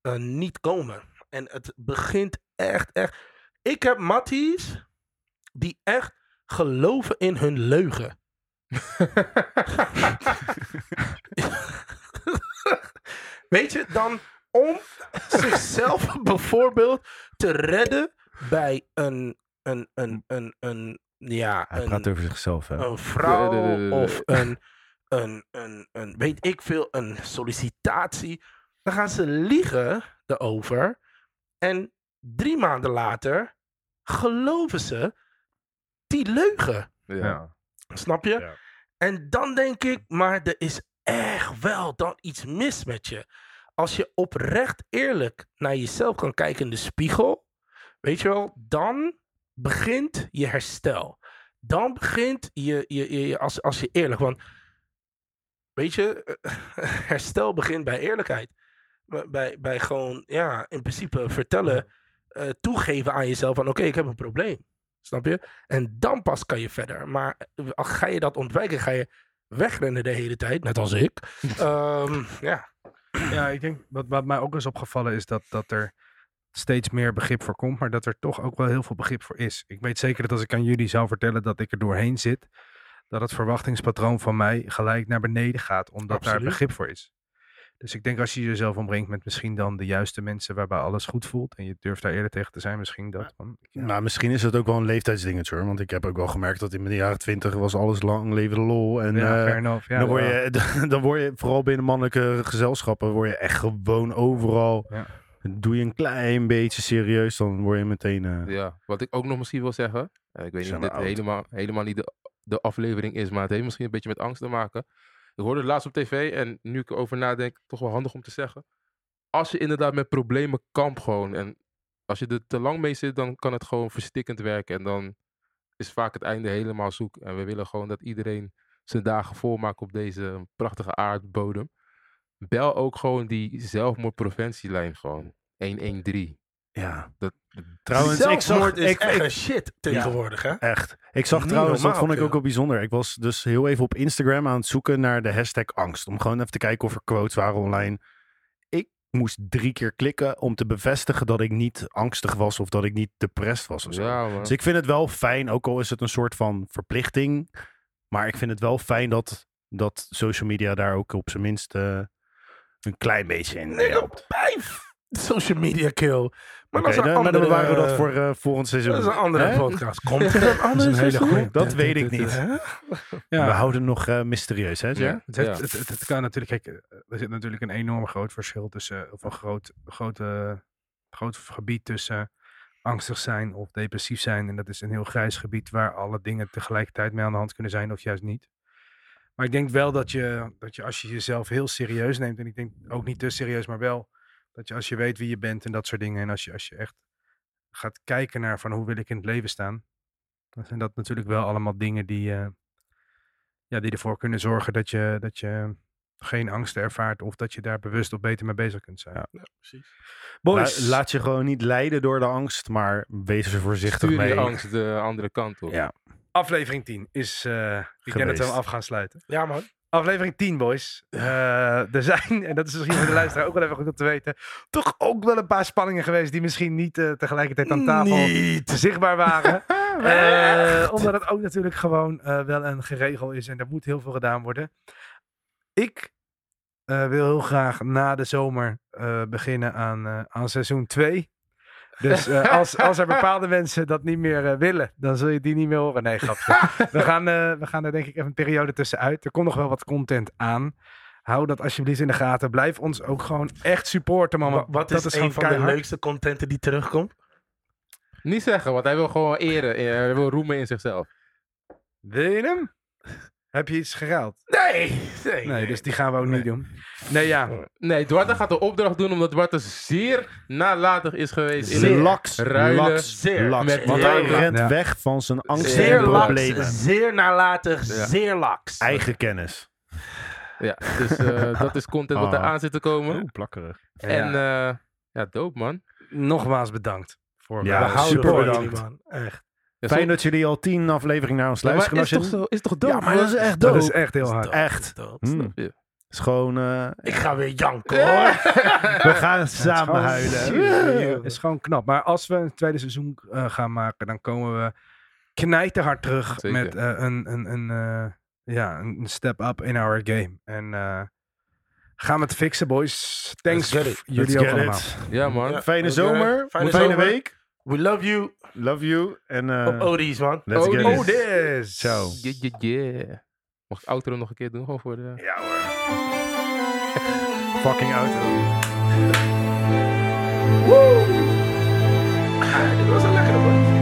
eh, niet komen. En het begint echt, echt. Ik heb matties die echt geloven in hun leugen. Weet je, dan om zichzelf bijvoorbeeld te redden bij een, een, een, een, een ja, Hij een, praat over zichzelf, hè? een vrouw of een, een, een, een, weet ik veel, een sollicitatie. Dan gaan ze liegen erover. En drie maanden later geloven ze die leugen. ja. Snap je? Ja. En dan denk ik, maar er is echt wel dan iets mis met je. Als je oprecht eerlijk naar jezelf kan kijken in de spiegel, weet je wel, dan begint je herstel. Dan begint je, je, je, je- als, als je eerlijk, want weet je, herstel begint bij eerlijkheid. Bij, bij gewoon, ja, in principe vertellen, eh, toegeven aan jezelf van oké, ik heb een probleem. Snap je? En dan pas kan je verder. Maar eh, als ga je dat ontwijken, ga je wegrennen de hele tijd, net als ik. Ehm, ja, Ja, ik denk, wat, wat mij ook is opgevallen is dat, dat er steeds meer begrip voor komt, maar dat er toch ook wel heel veel begrip voor is. Ik weet zeker dat als ik aan jullie zou vertellen dat ik er doorheen zit, dat het verwachtingspatroon van mij gelijk naar beneden gaat, omdat daar begrip voor is. Dus ik denk als je jezelf omringt met misschien dan de juiste mensen waarbij alles goed voelt en je durft daar eerder tegen te zijn, misschien dat. man. Ja. Nou, misschien is het ook wel een leeftijdsdingetje hoor. Want ik heb ook wel gemerkt dat in mijn jaren twintig was alles lang leven de lol. En ja, eh, fair enough. Ja, dan, word je, dan word je, vooral binnen mannelijke gezelschappen, word je echt gewoon overal. Ja. Doe je een klein beetje serieus, dan word je meteen... eh, Ja, wat ik ook nog misschien wil zeggen. eh, Ik weet niet of dit oud? helemaal, helemaal niet de, de aflevering is, maar het heeft misschien een beetje met angst te maken. Ik hoorde het laatst op tv en nu ik erover nadenk, toch wel handig om te zeggen. Als je inderdaad met problemen kamp gewoon en als je er te lang mee zit, dan kan het gewoon verstikkend werken. En dan is vaak het einde helemaal zoek. En we willen gewoon dat iedereen zijn dagen volmaakt op deze prachtige aardbodem. Bel ook gewoon die zelfmoordpreventielijn gewoon. 113. Ja. Dat, Trouwens, ik zag... Is ik, echt ik- een shit tegenwoordig, hè? Echt. Ik zag Niet trouwens, dat vond ik ook wel bijzonder. Ik was dus heel even op Instagram aan het zoeken naar de hashtag angst. Om gewoon even te kijken of er quotes waren online. Ik moest drie keer klikken om te bevestigen dat ik niet angstig was of dat ik niet depressed was of zo. ja, man. Dus ik vind het wel fijn, ook al is het een soort van verplichting. Maar ik vind het wel fijn dat, dat social media daar ook op zijn minst eh, een klein beetje in Nee, helpt. social media kill. Maar Oké, dat is een dan- dan bewaren we dat eh, voor eh, volgend seizoen. Dat is een andere Hè? podcast. Komt er een andere een hele seizoen? goeie. Dat weet ik niet. Hè? Ja. We houden nog eh, mysterieus, hè? Ja. Het, heeft- het, het, het kan natuurlijk, kijk, eh, er zit natuurlijk een enorm groot verschil tussen, of een groot, groot, eh, groot gebied tussen angstig zijn of depressief zijn. En dat is een heel grijs gebied waar alle dingen tegelijkertijd mee aan de hand kunnen zijn of juist niet. Maar ik denk wel dat je, dat je als je jezelf heel serieus neemt, en ik denk ook niet te serieus, maar wel dat je als je weet wie je bent en dat soort dingen, en als je, als je echt gaat kijken naar van hoe wil ik in het leven staan, dan zijn dat natuurlijk wel allemaal dingen die, eh, ja, die ervoor kunnen zorgen dat je, dat je geen angst ervaart of dat je daar bewust of beter mee bezig kunt zijn. Ja. precies. Boys, La- laat je gewoon niet leiden door de angst, maar wees er voorzichtig Stuur mee. je angst de andere kant op. Ja. aflevering 10 is, eh, ik denk dat we hem af gaan sluiten. Ja, man. Aflevering 10, boys. Eh, er zijn, en dat is misschien voor de luisteraar ook wel even goed om te weten, toch ook wel een paar spanningen geweest die misschien niet eh, tegelijkertijd aan tafel Niet. zichtbaar waren. Eh, omdat het ook natuurlijk gewoon wel een geregel is en er moet heel veel gedaan worden. Ik wil heel graag na de zomer beginnen aan, aan seizoen 2. Dus eh, als, als er bepaalde mensen dat niet meer eh, willen, dan zul je die niet meer horen. Nee, grapje. We gaan, eh, we gaan er denk ik even een periode tussenuit. Er komt nog wel wat content aan. Hou dat alsjeblieft in de gaten. Blijf ons ook gewoon echt supporten, man. Wat dat is, gewoon een van de leukste contenten die terugkomt? Niet zeggen, want hij wil gewoon eren. Hij wil roemen in zichzelf. Wil je hem? Heb je iets geruild? Nee, nee. Nee, dus die gaan we ook niet doen. Nee, ja. Nee, Duarte gaat de opdracht doen omdat Duarte zeer nalatig is geweest. in Zeer. het Laks, ruilen. laks, Zeer. laks. Met Want hij rent Ja. weg van zijn angst Zeer en laks, problemen. zeer nalatig, Ja. zeer laks. Eigen kennis. Ja, dus eh, dat is content wat er Ah. aan zit te komen. Oeh, plakkerig. En ja. eh, ja, dope man. Nogmaals bedankt. Voor Ja, We me. houden super van bedankt. man. Echt. Ja, Fijn dat jullie al tien afleveringen naar ons Ja, maar luisteren. is, toch zo, is toch dope? Ja, maar dat is echt Dat dope. is echt heel hard. Echt. Hmm. Snap je? is gewoon... eh, Ik ga weer janken hoor. we gaan samen gewoon- huilen. is gewoon knap. Maar als we een tweede seizoen eh, gaan maken, dan komen we knijterhard terug Zeker. met eh, een, een, een, eh, ja, een step up in our game. En eh, gaan we het fixen, boys. Thanks jullie ook allemaal. Ja man. Ja. Fijne zomer. Fijne Fijne, zomer. week. We love you. Love you. En eh, Op Odies, man. let's get Odies. it. this. Ciao. Yeah, yeah, yeah. Mag ik outro nog een keer doen? Gewoon voor de... Ja hoor. Fucking auto. Ah, dit was een lekkere, man.